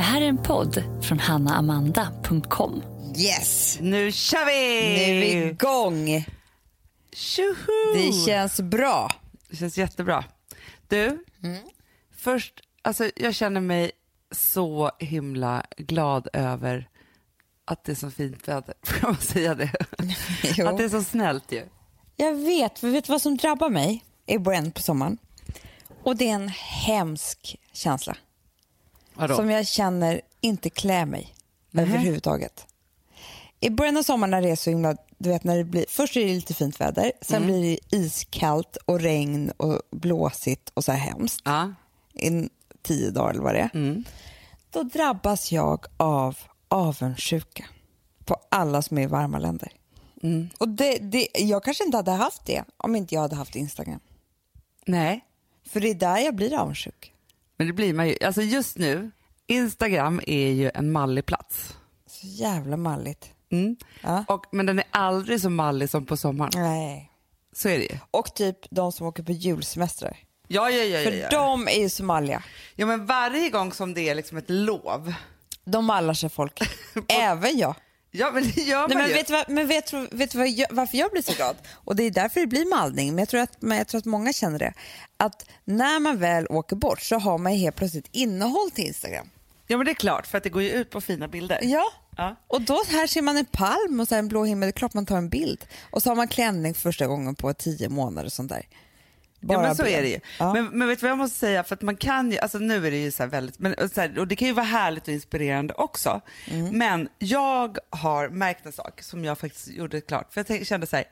Det här är en podd från hannaamanda.com. Yes! Nu kör vi! Nu är vi igång. Tjoho! Det känns bra. Det känns jättebra. Du, först, alltså jag känner mig så himla glad över att det är så fint väder. Får man säga det? Jo. Att det är så snällt ju. Jag vet, för vet du vad som drabbar mig i början på sommaren? Och det är en hemsk känsla Vadå? som jag känner inte klär mig Nähä. överhuvudtaget. I början av sommaren när det är så himla, du vet när det blir, först är det lite fint väder, sen Mm. blir det iskallt och regn och blåsigt och så här hemskt Ja. i tio dagar eller vad det är. Mm. Då drabbas jag av avundsjuka på alla som är i varma länder. Mm. Och det, det, jag kanske inte hade haft det om inte jag hade haft Instagram. Nej, För det är där jag blir avundsjuk. Men det blir man ju. Alltså just nu, Instagram är ju en mallig plats. Så jävla malligt. Mm. Ja. Och, men den är aldrig så mallig som på sommaren. Nej. Så är det ju. Och typ de som åker på julsemestrar. Ja, ja, ja. För ja, ja. de är ju så malliga. ja, men varje gång som det är liksom ett lov. De mallar sig folk. Även jag. Ja, men det gör Nej, man men ju. vet du, vad, men vet, vet du vad jag, varför jag blir så glad? Och det är därför det blir mallning. Men jag, tror att, men jag tror att många känner det. Att när man väl åker bort så har man helt plötsligt innehåll till Instagram. Ja, men det är klart, för att det går ju ut på fina bilder. Ja. Ja. Och då här ser man en palm och så en blå himmel. Det är klart man tar en bild. Och så har man klänning för första gången på tio månader och sånt där. Ja men så ben. är det ju. Ja. Men, men vet du vad jag måste säga, för att man kan ju, alltså nu är det ju så väldigt, men, och så här, och det kan ju vara härligt och inspirerande också. Mm. Men jag har märkt en sak som jag faktiskt gjorde klart, för jag kände så här,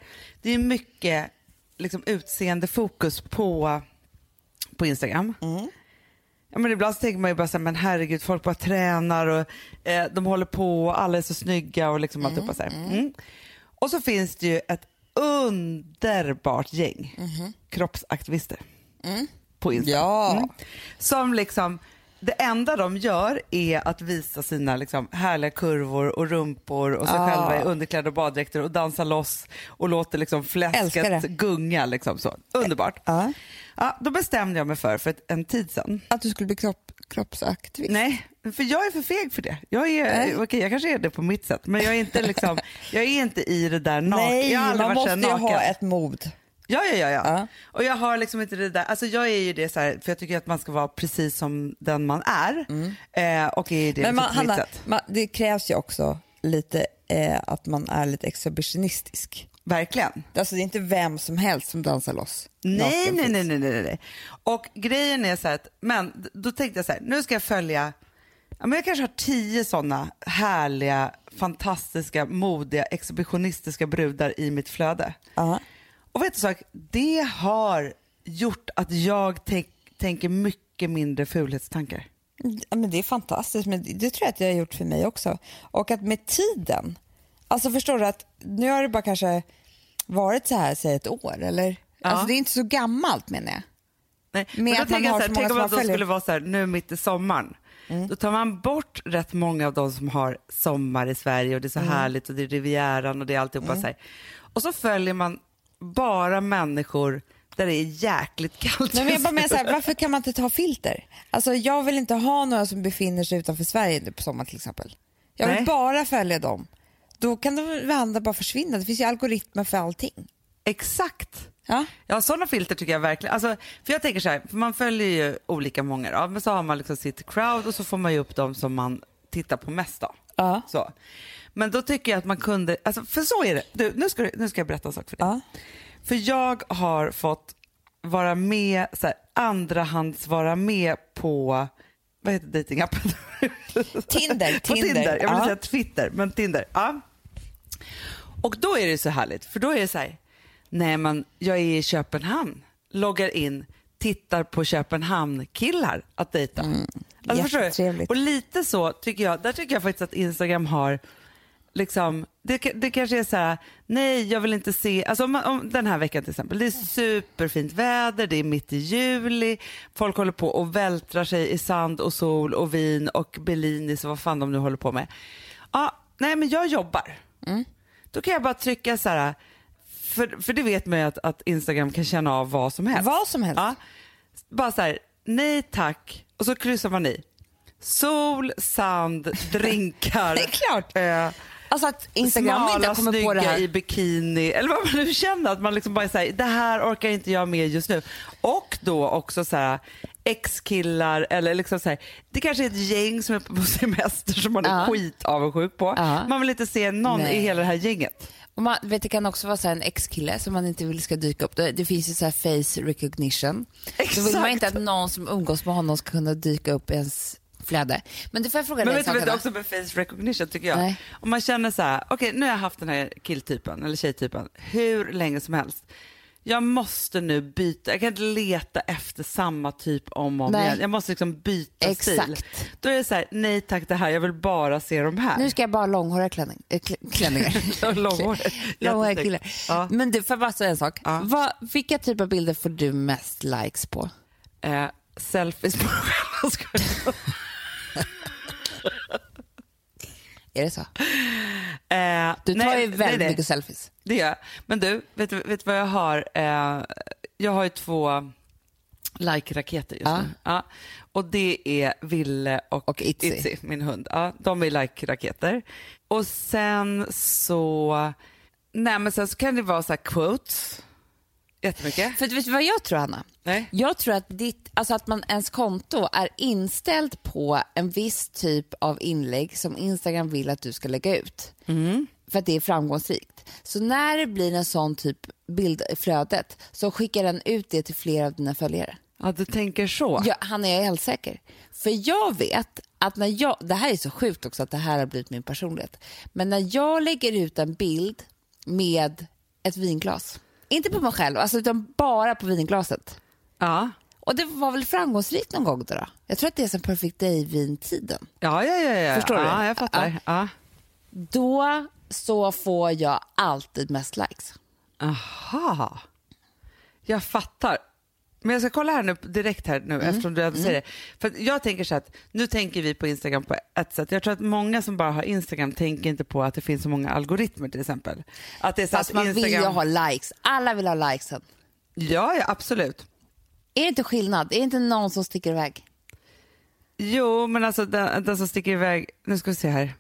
det är mycket liksom utseende fokus på, på Instagram. Mm. Ja, men ibland så tänker man ju bara så här, men herregud, folk bara tränar och eh, de håller på och alla är så snygga och liksom alltihopa så här. Mm. Och så finns det ju ett underbart gäng kroppsaktivister på Instagram. Ja. Mm. Som liksom, det enda de gör är att visa sina liksom härliga kurvor och rumpor och sig Ah. själva i underkläder och baddräkter och dansa loss och låter liksom fläsket gunga. Liksom så. Underbart. Ja. Ja, då bestämde jag mig för, för en tid sedan, Att du skulle bli kropp, kroppsaktivist. Nej, för jag är för feg för det. Jag, är, okej, jag kanske är det på mitt sätt, men jag är inte, liksom, jag är inte i det där naken. Nej, jag har man måste ju ha ett mod. Ja, ja, ja, ja. Ja. Och jag har liksom inte det där, alltså jag är ju det så här, för jag tycker att man ska vara precis som den man är. Eh, och är det Mm. Men liksom man, Hanna, man, det krävs ju också lite eh, att man är lite exhibitionistisk. Verkligen. Alltså det är inte vem som helst som dansar loss. Nej, nej, nej, nej, nej, nej. Och grejen är så här att, men då tänkte jag så här, nu ska jag följa, ja, men jag kanske har tio sådana härliga, fantastiska, modiga, exhibitionistiska brudar i mitt flöde. Ja. Och vet du sak, det har gjort att jag tänk, tänker mycket mindre fulhetstankar. Ja, men det är fantastiskt, men det, det tror jag att jag har gjort för mig också. Och att med tiden, alltså förstår du att nu har det bara kanske varit så här, säg ett år, eller? Ja. Alltså det är inte så gammalt menar jag. Nej, Med men då att tänker jag så här, tänk om man skulle vara så här, nu mitt i sommaren. Mm. Då tar man bort rätt många av de som har sommar i Sverige och det är så Mm. härligt och det är Rivieran och det är alltihopa så här. Och så följer man bara människor där det är jäkligt kallt. Nej, men jag bara menar så här, varför kan man inte ta filter? Alltså jag vill inte ha några som befinner sig utanför Sverige på sommaren till exempel. Jag vill Nej. bara följa dem. Då kan de andra bara försvinna. Det finns ju algoritmer för allting. Exakt. Ja? Ja, sådana filter tycker jag verkligen. Alltså, för jag tänker så här, för man följer ju olika många då, men så har man liksom sitt crowd och så får man ju upp dem som man tittar på mest då. Ja. Så. Men då tycker jag att man kunde, alltså, för så är det. Du, nu, ska, du- nu ska jag berätta en sak för dig. Ja. För jag har fått vara med, så här, andrahands vara med på, vad heter dejtingappen? Tinder, på Tinder, Tinder. Jag vill ja. säga Twitter, men Tinder. Ja. Och då är det så härligt, för då är det så här, nej men jag är i Köpenhamn, loggar in, tittar på Köpenhamn-killar att dejta. Alltså, förstår du? jättetrevligt. Och lite så tycker jag, där tycker jag faktiskt att Instagram har liksom, det, det kanske är så här, nej jag vill inte se, alltså om, om den här veckan till exempel, det är superfint väder, det är mitt i juli, folk håller på och vältrar sig i sand och sol och vin och Bellinis och vad fan de nu håller på med. Ja, nej men jag jobbar. Då kan jag bara trycka så här, för, för det vet man ju att, att Instagram kan känna av vad som helst. Vad som helst. Ja, bara så här, nej tack, och så kryssar man i. sol, sand, drinkar. Det är klart. Eh, Alltså att Instagram inte smala, har kommit på det här. i bikini eller vad man nu känner att man liksom bara säger det här orkar inte jag med just nu. Och då också så här ex-killar eller liksom så här, det kanske är ett gäng som är på semester som man är Ja. skitavundsjuk på. Ja. Man vill inte se någon Nej. i hela det här gänget. Och man, vet, det kan också vara så här en ex-kille som man inte vill ska dyka upp. Det, det finns ju så här face recognition. Då vill man Exakt. inte att någon som umgås med honom ska kunna dyka upp ens flöde. Men det får jag fråga Men dig vet du, du Hanna? också med face recognition tycker jag. Nej. Om man känner så här, okej nu har jag haft den här killtypen eller tjejtypen hur länge som helst. Jag måste nu byta, jag kan inte leta efter samma typ om och om Nej. igen. Jag måste liksom byta stil. Exakt. Då är det så här, nej tack det här, jag vill bara se de här. Nu ska jag bara ha långhåriga klänning, äh, kl- klänningar. Långhåriga. Långhåriga killar. Ja. Men du, får jag bara säga en sak? Ja. Vad, vilka typer av bilder får du mest likes på? Eh, selfies på mig själv. Ska jag- Är det så? Eh, Du tar nej, ju väldigt nej, mycket selfies. Det gör jag. Men du, vet, du- vad jag har? Eh, jag har ju två like-raketer just Ja. nu. Ja. Och det är Ville och, Och Itzy. min hund. Ja, de är like-raketer. Och sen så, nej men sen så kan det vara så här quotes. Jättemycket. För vet du vad jag tror, Hanna? Nej. Jag tror att, ditt, alltså att man, ens konto är inställt på en viss typ av inlägg som Instagram vill att du ska lägga ut. För att det är framgångsrikt. Så när det blir en sån typ bild i flödet så skickar den ut det till flera av dina följare. Ja, du tänker så. Ja, han är helt säker. För jag vet att när jag, det här är så sjukt också att det här har blivit min personlighet. Men när jag lägger ut en bild med ett vinglas, inte på mig själv, alltså, utan bara på vinglaset. Ja. Och det var väl framgångsrikt någon gång då? då? Jag tror att det är som Perfect Day-vintiden. Ja, ja, ja, ja. Förstår du? Ja, jag fattar. Ja. Då så får jag alltid mest likes. Aha. Jag fattar. Men jag ska kolla här nu direkt här nu eftersom du ändå säger det. För jag tänker så att nu tänker vi på Instagram på ett sätt. Jag tror att många som bara har Instagram tänker inte på att det finns så många algoritmer till exempel. Att det är så Fast att man vill ju Instagram... ha likes. Alla vill ha likesen. Ja, ja, absolut. Är det inte skillnad? Är det inte någon som sticker iväg? Jo, men alltså den, den som sticker iväg, nu ska vi se här.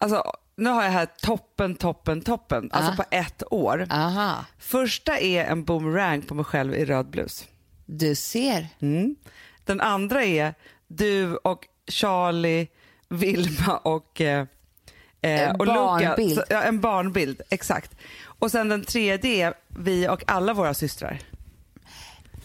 Alltså nu har jag här toppen, toppen, toppen, alltså Ah. på ett år. Aha, Första är en boomerang på mig själv i röd blus. Du ser. Mm. Den andra är du och Charlie, Vilma och, eh, eh, En och Luca. barnbild. Så, ja, en barnbild, exakt. Och sen den tredje är vi och alla våra systrar.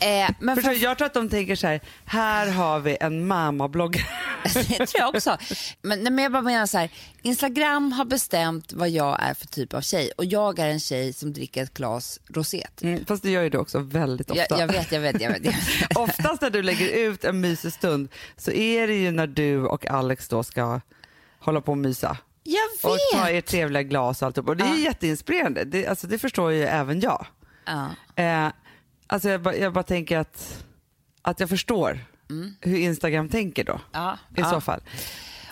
Eh, men Förstår, för, du? jag tror att de tänker så här, här har vi en mammabloggare. det tror jag också. Men, nej, men jag bara menar så här, Instagram har bestämt vad jag är för typ av tjej och jag är en tjej som dricker ett glas rosé. typ. Mm, fast det gör ju du också väldigt ofta. Jag, jag vet, jag vet, jag vet. Jag vet. Oftast när du lägger ut en mysig stund så är det ju när du och Alex då ska hålla på och mysa. Och ta ert trevliga glas och allt. Och det är Ja. jätteinspirerande. Det, alltså, det förstår ju även jag. Ja. Eh, alltså jag, bara, jag bara tänker att, att jag förstår hur Instagram tänker då. Ja, I ja. så fall.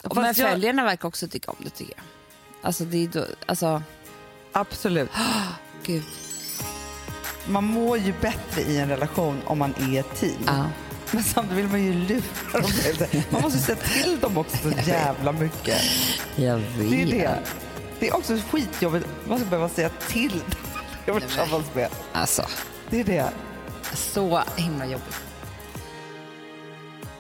Och men jag- följarna verkar också tycka om det tycker jag. Alltså det är då, alltså, Absolut. gud. Man mår ju bättre i en relation om man är ett team. Ja. Men samtidigt vill man ju lura dem. Man måste se till dem också så jävla mycket. Jag vet. Det är det. Det är också skitjobbigt. Man ska behöva säga till dem jag vill tillsammans med. Alltså, Det är det. Så himla jobbigt.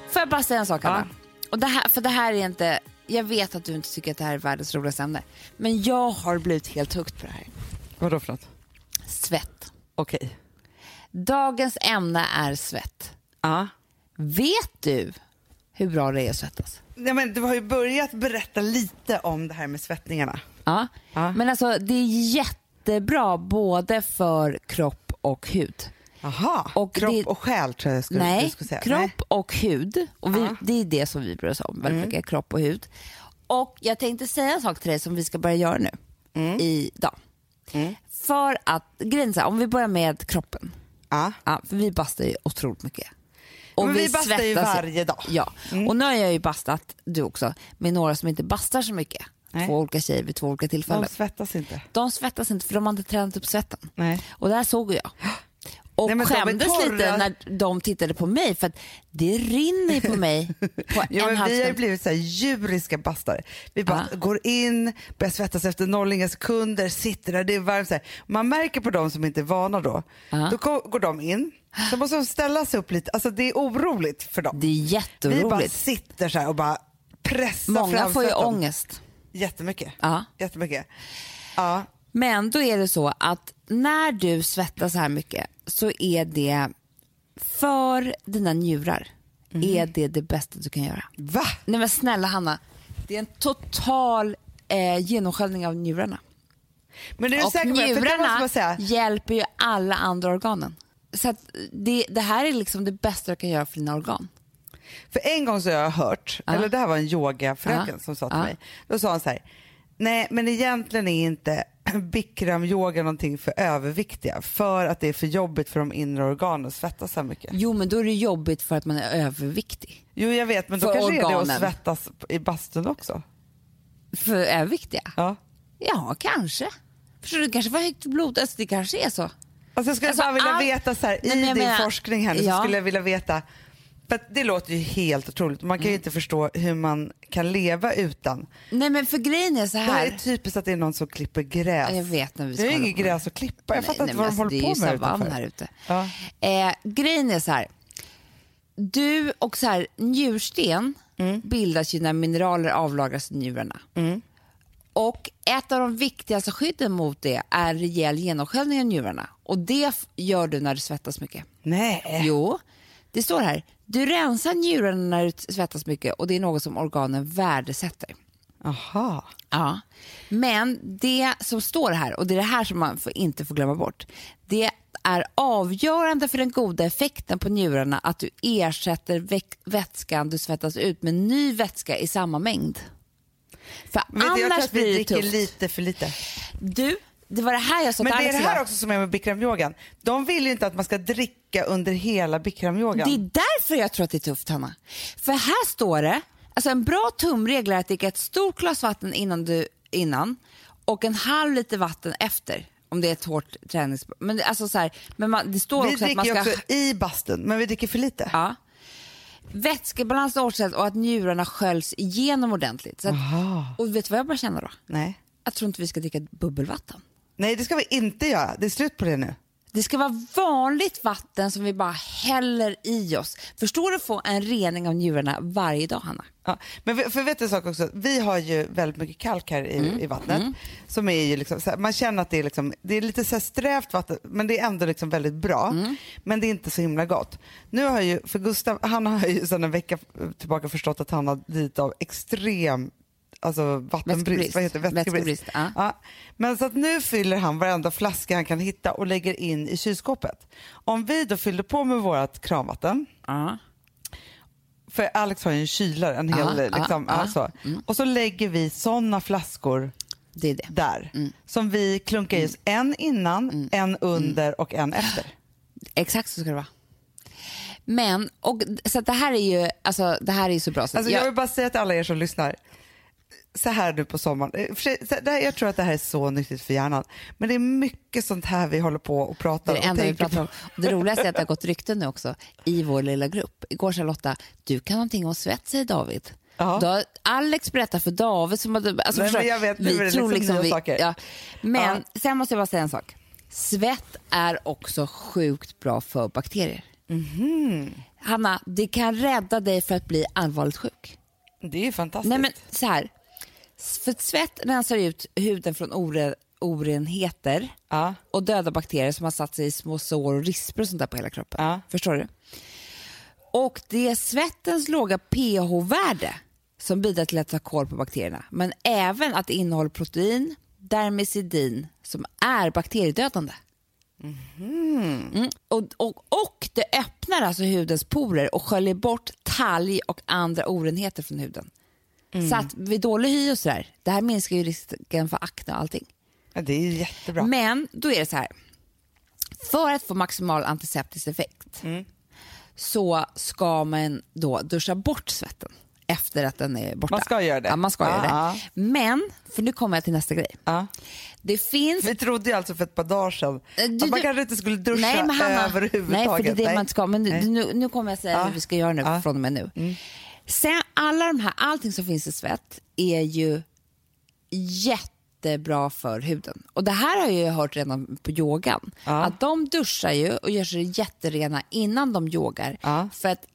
Får jag bara säga en sak, Anna? Och det här, för det här är inte... Jag vet att du inte tycker att det här är världens roligaste ämne. Men jag har blivit helt hooked på det här. Vadå för något? Svett. Okej. Dagens ämne är svett. Ja. Vet du hur bra det är att svettas? Ja, men du har ju börjat berätta lite om det här med svettningarna. Ja. Ja. Men alltså det är jättebra både för kropp och hud. Jaha, Och kropp det- och själ tror jag jag skulle, Nej, du skulle säga. kropp och hud. Och vi. Det är det som vi bryr oss om, väldigt Mm. mycket, kropp och hud. Och jag tänkte säga en sak till dig som vi ska börja göra nu, Mm. idag. För att, grejen om vi börjar med kroppen. Ja. Ja, för vi bastar ju otroligt mycket. Men vi bastar ju varje dag. Mm. Ja, och nu har jag ju bastat, du också, med några som inte bastar så mycket. Nej. Två olika tjejer vid två olika tillfällen. De svettas inte. De svettas inte för de har inte tränat upp svetten. Nej. Och det här såg jag. Och Nej, skämdes lite när de tittade på mig för att det rinner på mig på Ja, en men vi har blivit så här djuriska bastare. Vi bara Ja. går in, börjar svettas efter noll inga sekunder, sitter där, det är varmt. Så här. Man märker på de som inte är vana då. Ja. Då går de in, så måste de ställa sig upp lite. Alltså det är oroligt för dem. Det är Vi bara jätteoroligt. sitter så här och bara pressar Många fram får ju svetten. ångest. Jättemycket. Ja. Jättemycket. Ja. Men då är det så att när du svettas så här mycket så är det för dina njurar Mhm. är det det bästa du kan göra. Va? Nej men snälla Hanna, det är en total eh, genomsköljning av njurarna. Men är du Och säker det? Det njurarna man säga. hjälper ju alla andra organen. Så det, det här är liksom det bästa du kan göra för dina organ. För en gång så har jag hört, Ja. eller det här var en yogafröken Ja. som sa till Ja. mig. Då sa han så här, nej men egentligen är inte bikram-yoga någonting för överviktiga för att det är för jobbigt för de inre organen att svettas så här mycket. Jo men då är det jobbigt för att man är överviktig. Jo jag vet men då För kanske är det organen. att svettas i bastun också. För överviktiga? Ja. Ja, kanske. Förstår du, kanske var högt blod, alltså, det kanske är så. Alltså jag skulle Alltså, bara vilja all- veta så här, Nej, men i jag din menar- forskning här nu så Ja. skulle jag vilja veta att det låter ju helt otroligt. Man kan Mm. ju inte förstå hur man kan leva utan. Nej men för grejen är så Det här är här. typiskt att det är någon som klipper gräs. Ja, jag vet när vi det ska är ju hålla inget på. gräs att klippa. Jag fattar Nej, inte vad de alltså, håller på Det är med ju savann här ute. Ja. Eh, grejen är så här. Du och så här, njursten Mm. bildas ju när mineraler avlagras i njurarna. Och ett av de viktigaste skydden mot det är rejäl genomsköljning av njurarna. Och det gör du när du svettas mycket. Nej. Jo, det står här. Du rensar njurarna när du svettas mycket och det är något som organen värdesätter. Aha. Ja. Men det som står här, och det är det här som man får, inte får glömma bort, det är avgörande för den goda effekten på njurarna att du ersätter vätskan du svettas ut med ny vätska i samma mängd. För Vet du, jag tror annars att vi blir det dricker tufft. lite för lite. Du, det var det här jag sa Men till det är Alex det här idag. också som är med bikramyogan. De vill ju inte att man ska dricka under hela bikramyogan. Det är därför jag tror att det är tufft, Hanna. För här står det, alltså en bra tumregel är att dricka ett stort glas vatten innan, du, innan och en halv liter vatten efter. Om det är ett hårt tränings... Men, det- alltså så här, men man, det står vi också att man dricker ska... ju också i bastun, men vi dricker för lite. Ja. Vätskebalans är återställd och att njurarna sköljs igenom ordentligt. Så att, och vet du vad jag börjar känna då? Nej. Jag tror inte vi ska dricka bubbelvatten. Nej, det ska vi inte göra. Det är slut på det nu. Det ska vara vanligt vatten som vi bara häller i oss. Förstår du att få en rening av njurarna varje dag, Hanna? Ja. Men vi- för vet du en sak också? Vi har ju väldigt mycket kalk här i, Mm. i vattnet. Som är ju liksom, här, man känner att det är, liksom, det är lite så strävt vatten, men det är ändå liksom väldigt bra. Mm. Men det är inte så himla gott. Nu har ju, för Gustav, han har ju sedan en vecka tillbaka förstått att han har lidit av extrem alltså vattenbrist, Vätskebrist. vad heter det? Vätskebrist, ja. Ja. Men så att nu fyller han varenda flaska han kan hitta och lägger in i kylskåpet. Om vi då fyllde på med vårt kranvatten, Ja. för Alex har ju en kylare, en hel, liksom, ja, ja, ja. så. och så lägger vi sådana flaskor Det det. där Mm. som vi klunkar i oss en innan, en under och en efter. Exakt så ska det vara. Men, och, så det här är ju alltså, det här är så bra. Så Alltså, jag jag, vill bara säga till alla er som lyssnar, så här nu på sommaren, eh, jag tror att det här är så nyttigt för hjärnan, men det är mycket sånt här vi håller på och pratar det det och vi pratar om. Det roligaste är att det har gått rykten nu också i vår lilla grupp. Igår sa Lotta, du kan någonting om svett säger David. Ja. Då Alex berättat för David som hade... Alltså, Nej, förstår men jag vet, är det liksom nya saker. Ja. Men sen måste jag bara säga en sak. Svett är också sjukt bra för bakterier. Mhm. Hanna, det kan rädda dig för att bli allvarligt sjuk. Det är fantastiskt. Nej men så här. För svett rensar ut huden från ore, orenheter Ja. och döda bakterier som har satt sig i små sår och rispor och sånt där på hela kroppen. Ja. Förstår du? Och det är svettens låga pH-värde som bidrar till att ta koll på bakterierna. Men även att det innehåller protein, dermicidin, som är bakteriedödande. Mm. Och, och, och det öppnar alltså hudens porer och sköljer bort talg och andra orenheter från huden. Så att vid dålig hy och sådär, det här minskar ju risken för akne och allting. Ja, det är jättebra. Men då är det så här. För att få maximal antiseptisk effekt så ska man då duscha bort svetten efter att den är borta. Man ska göra det. Ja, man ska Ja, göra det. Men, för nu kommer jag till nästa grej. Ja. Det finns... Vi trodde ju alltså för ett par dagar sedan Eh, du- att man kanske inte skulle duscha Nej, men Hanna, överhuvudtaget. Nej, för det är det Nej. man inte ska. Men nu, nu, nu kommer jag säga Ja. hur vi ska göra nu från och med nu. Sen, alla de här, allting som finns i svett är ju jättebra för huden. Och det här har jag hört redan på yogan. Ja. Att de duschar ju och gör sig jätterena innan de yogar. Ja. För att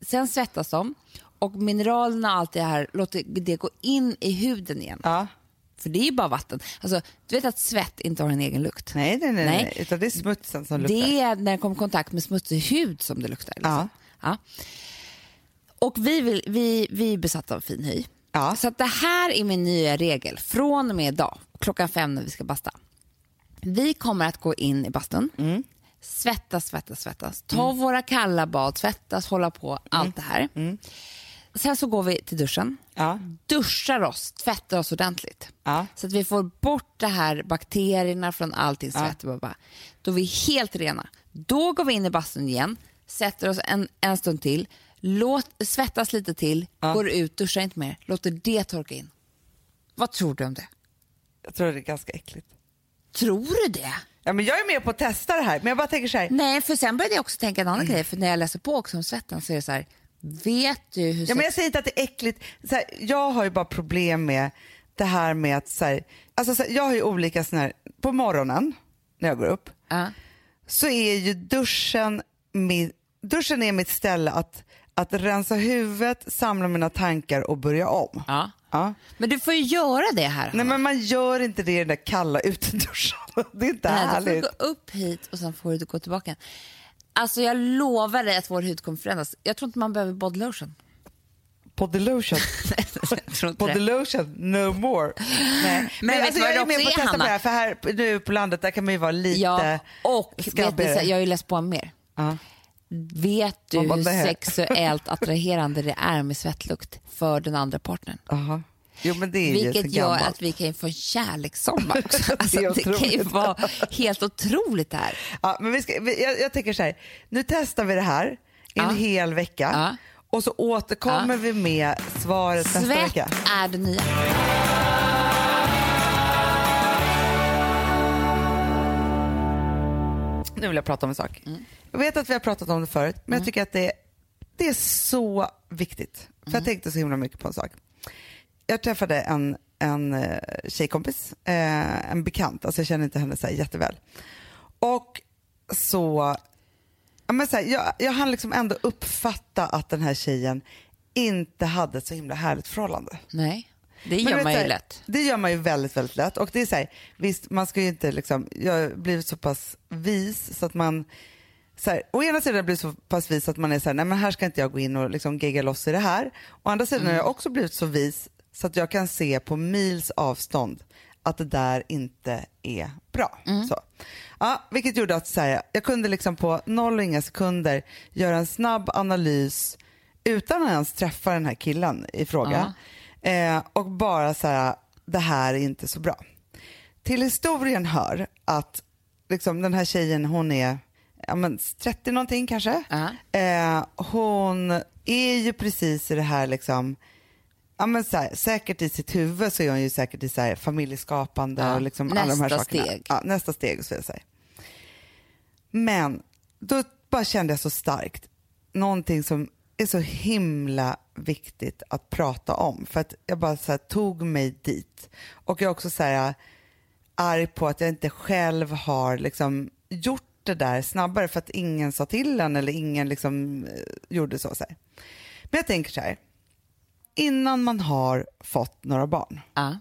sen svettas de och mineralerna och allt det här låter det gå in i huden igen. Ja. För det är ju bara vatten. Alltså, du vet att svett inte har en egen lukt. Nej, nej, nej, Nej. nej. Utan det är smutsen som luktar. Det är när det kommer i kontakt med smutsig hud som det luktar. Liksom. Ja. Och vi, vill, vi, vi är besatta av fin hy. Ja. Så att det här är min nya regel från och med idag, klockan fem när vi ska basta. Vi kommer att gå in i bastun, Mm. svettas, svettas, svettas, ta våra kalla bad, svettas, hålla på, allt det här. Sen så går vi till duschen, Mm. Ja. duschar oss, tvättar oss ordentligt. Ja. Så att vi får bort det här bakterierna från allting svett. bara. Då är vi helt rena. Då går vi in i bastun igen, sätter oss en, en stund till, låt, svettas lite till, går ut, duschar inte mer, låter det torka in. Vad tror du om det? Jag tror det är ganska äckligt. Tror du det? Ja, men jag är med på att testa det här, men jag bara tänker så här. Nej, för sen började jag också tänka en annan grej. För när jag läser på också om svetten så är det så här, vet du hur Ja, men jag sex- säger inte att det är äckligt. Så här, jag har ju bara problem med det här med att så här, alltså, så här, jag har ju olika såna här, på morgonen när jag går upp Ja. så är ju duschen, min, duschen är mitt ställe att, att rensa huvudet, samla mina tankar och börja om. Ja. Ja. Men du får ju göra det här. Nej men man gör inte det i den där kalla uteduschen. Det är inte Nej, får du härligt. gå upp hit och sen får du gå tillbaka. Alltså jag lovar dig att vår hud kommer förändras. Jag tror inte man behöver body lotion. Body lotion. jag tror inte Body det. lotion, no more. Nej. Men, vet alltså, jag är med på att testa på Hanna? det här, för här nu på landet där kan man ju vara lite Ja, och vet skabbigare. så- jag har ju läst på mer. Ja. Vet du var hur det? sexuellt attraherande det är med svettlukt för den andra partnern? Aha. Jo det Vilket gör att vi kan få en kärlekssommar också. Det Alltså, det kan ju vara helt otroligt det här. Ja, men vi ska, jag, jag tänker så här, nu testar vi det här i en Ja. hel vecka Ja. och så återkommer vi med svaret nästa Svett vecka. är det nya. Nu vill jag prata om en sak. Jag vet att vi har pratat om det förut, men jag tycker att det, det är så viktigt. För jag tänkte så himla mycket på en sak. Jag träffade en, en eh, tjejkompis, eh, en bekant, alltså jag känner inte henne så här jätteväl. Och så, ja, men så här, jag, jag hann liksom ändå uppfatta att den här tjejen inte hade ett så himla härligt förhållande. Nej, det gör vet man ju lätt. Det gör man ju väldigt, väldigt lätt. Och det är så här, visst, man ska ju inte liksom, jag har blivit så pass vis så att man, så här, å ena sidan har jag blivit så pass vis att man är så här, nej men här ska inte jag gå in och liksom gegga loss i det här. Å andra sidan har jag också blivit så vis så att jag kan se på mils avstånd att det där inte är bra. Så. Ja, vilket gjorde att så här, jag kunde liksom på noll och inga sekunder göra en snabb analys utan att ens träffa den här killen i fråga. Eh, och bara så här, det här är inte så bra. Till historien hör att liksom, den här tjejen, hon är ja, men 30 någonting kanske. Ja. Eh, hon är ju precis i det här liksom, ja, men så här, säkert i sitt huvud så är hon ju säkert i så här, familjeskapande Ja, och liksom alla de här nästa sakerna. steg. Ja, nästa steg så säga. Men då bara kände jag så starkt, någonting som är så himla viktigt att prata om. För att jag bara så här, tog mig dit. Och jag är också så här, arg på att jag inte själv har liksom gjort det där snabbare för att ingen sa till en eller ingen liksom eh, gjorde så. så här. Men jag tänker så här, innan man har fått några barn Ja,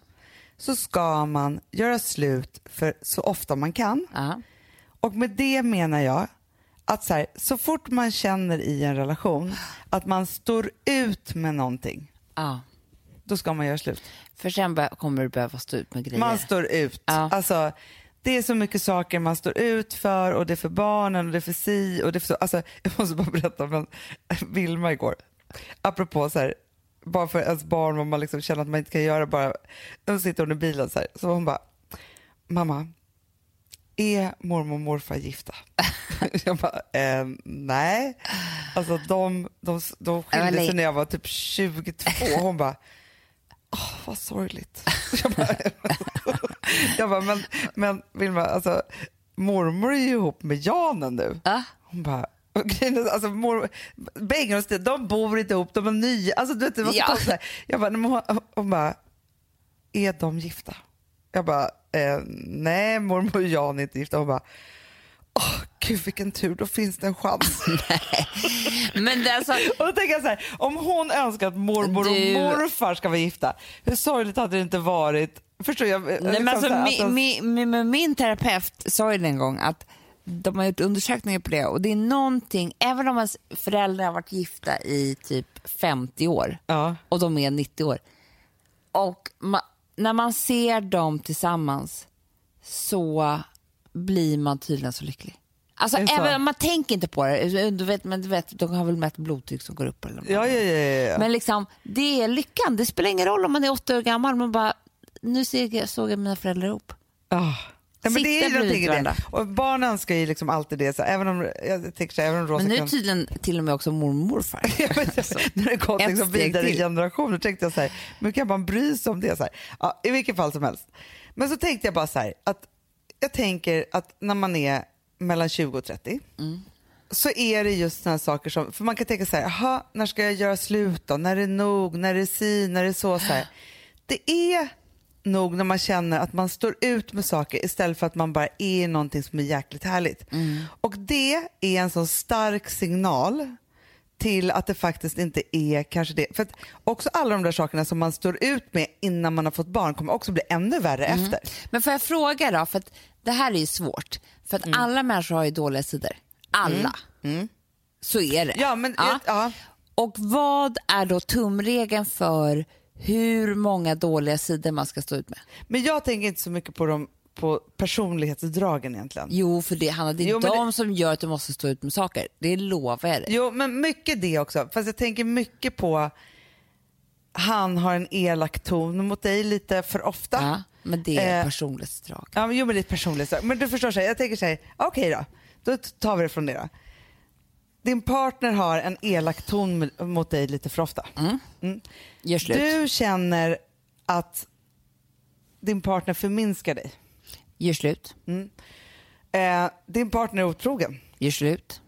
så ska man göra slut för så ofta man kan. ja. Och med det menar jag att så, här, så fort man känner i en relation att man står ut med någonting, ja. då ska man göra slut. För sen kommer du behöva stå ut med grejer. Man står ut. Alltså, det är så mycket saker man står ut för och det är för barnen och det är för si och det är för så. Alltså, jag måste bara berätta om en Vilma igår. Apropå så här, bara för ens barn vad man liksom känner att man inte kan göra bara. Då sitter hon i bilen så här, så hon bara, mamma, är mormor och morfar gifta? jag bara, eh, nej. Alltså de, de, de skilde sig när jag var typ 22. Hon bara, åh vad sorgligt. jag bara, jag bara men, men Vilma, alltså, mormor är ju ihop med Janen nu. Ah. Hon bara, Alltså, mor, Bengan och de bor inte ihop, de är nya. Alltså, du vet, det var så Ja. konstigt. Jag bara, hon, hon bara, är de gifta? Jag bara, eh, nej mormor och Jan är inte gifta. Hon bara, åh gud vilken tur, då finns det en chans. Men det alltså, och då tänker jag så här, om hon önskar att mormor Du- och morfar ska vara gifta, hur sorgligt hade det inte varit? Förstår jag? nej, Liksom men alltså så här, mi, att de- mi, mi, min, min terapeut sa ju en gång att de har gjort undersökningar på det och det är någonting, även om ens föräldrar har varit gifta i typ 50 år Ja. och de är 90 år och ma, när man ser dem tillsammans så blir man tydligen så lycklig. Alltså även om man tänker inte på det, du vet, men du vet, de har väl mätt blodtryck som går upp eller något. Ja, ja, ja, ja. Men liksom, det är lyckan. Det spelar ingen roll om man är åtta år gammal. Man bara, nu ser jag, såg jag mina föräldrar ihop. Ah. Ja, men det är ju någonting i bredvid det. Och barn önskar ju liksom alltid det. Så även om, jag tänker så även om Rosa Men nu är kan... tydligen till och med också mormor och morfar. Alltså, När det gått liksom vidare i generationer tänkte jag så här, men kan man bry sig om det? Så här? Ja, I vilket fall som helst. Men så tänkte jag bara så här, att jag tänker att när man är mellan 20 och 30 Mm. så är det just sådana saker som, för man kan tänka så här, jaha, när ska jag göra slut då? När är det nog? När är det si? När är det så? så här. Det är nog när man känner att man står ut med saker istället för att man bara är någonting som är jäkligt härligt. Mm. Och det är en så stark signal till att det faktiskt inte är kanske det. För också alla de där sakerna som man står ut med innan man har fått barn kommer också bli ännu värre Mm. efter. Men får jag fråga då, för det här är ju svårt. För att Mm. alla människor har ju dåliga sidor. Alla. Så är det. Ja, men, ja. Ja, Och vad är då tumregeln för hur många dåliga sidor man ska stå ut med? men jag tänker inte så mycket på, dem, på personlighetsdragen egentligen. Jo, för det, Hanna, det är Jo, de som gör att du måste stå ut med saker. Det lovar jag dig. Jo, men mycket det också. Fast jag tänker mycket på han har en elak ton mot dig lite för ofta. Ja, men det är Eh, personlighetsdrag. Ja, men, jo, men lite personligt. så. Men du förstår, så här, jag tänker så här, okej då, då tar vi det från det då. Din partner har en elak ton mot dig lite för ofta. Gör slut. Du känner att din partner förminskar dig. Gör slut. Eh, din partner är otrogen. Gör slut.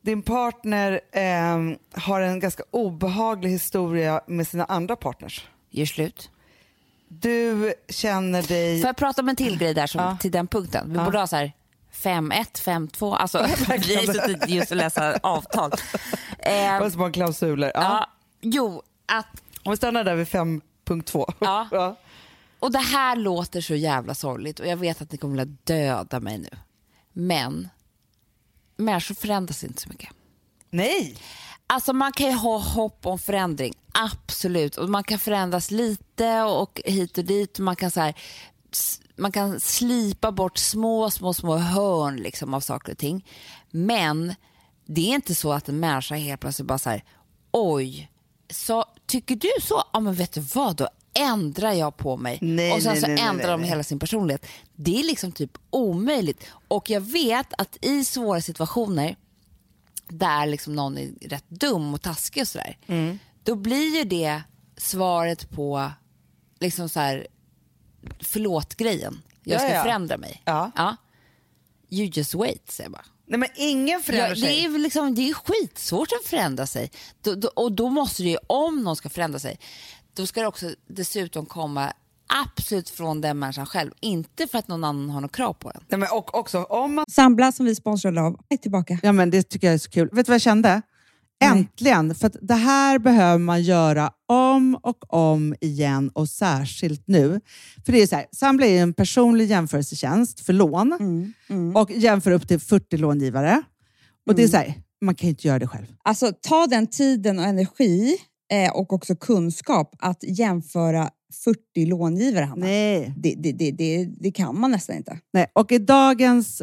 Din partner eh, har en ganska obehaglig historia med sina andra partners. Gör slut. Du känner dig... Får jag prata om en till grej där som, Ja. till den punkten? Vi borde ha så här 5-1, 5-2. Alltså, vi har suttit just och läsa avtal. Eh, Vad små klausuler. Ja. ja, jo, att, Om vi stannar där vid 5.2. Ja. och det här låter så jävla sorgligt och jag vet att ni kommer att döda mig nu. Men människor förändras inte så mycket. Nej! Alltså man kan ju ha hopp om förändring, absolut. Och man kan förändras lite och hit och dit. Man kan så här, man kan slipa bort små, små, små hörn liksom av saker och ting. Men det är inte så att en människa helt plötsligt bara så här, oj, så, tycker du så? Ja men vet du vad, då ändrar jag på mig. Nej, och sen nej, så nej, ändrar de hela sin personlighet. Det är liksom typ omöjligt. Och jag vet att i svåra situationer där liksom någon är rätt dum och taskig och sådär, Mm. då blir ju det svaret på liksom så här, förlåt-grejen. Jag ska Ja, ja. förändra mig. Ja. You just wait, säger jag bara. Nej men ingen Ja, förändrar det, sig. är väl liksom, det är skitsvårt att förändra sig. Då, då, och då måste det ju, om någon ska förändra sig, då ska det också dessutom komma absolut från den människan själv. Inte för att någon annan har något krav på den. Nej, men och också om man... Sambla som vi sponsrade av är tillbaka. Ja men det tycker jag är så kul. Vet du vad jag kände? Äntligen! För att det här behöver man göra om och om igen och särskilt nu. För det är så här, Sambla är en personlig jämförelsetjänst för lån och jämför upp till 40 långivare. Och det är så här, man kan ju inte göra det själv. Alltså ta den tiden och energi och också kunskap att jämföra 40 långivare, Hanna. Nej. Det, det, det, det, det kan man nästan inte. Nej. Och i dagens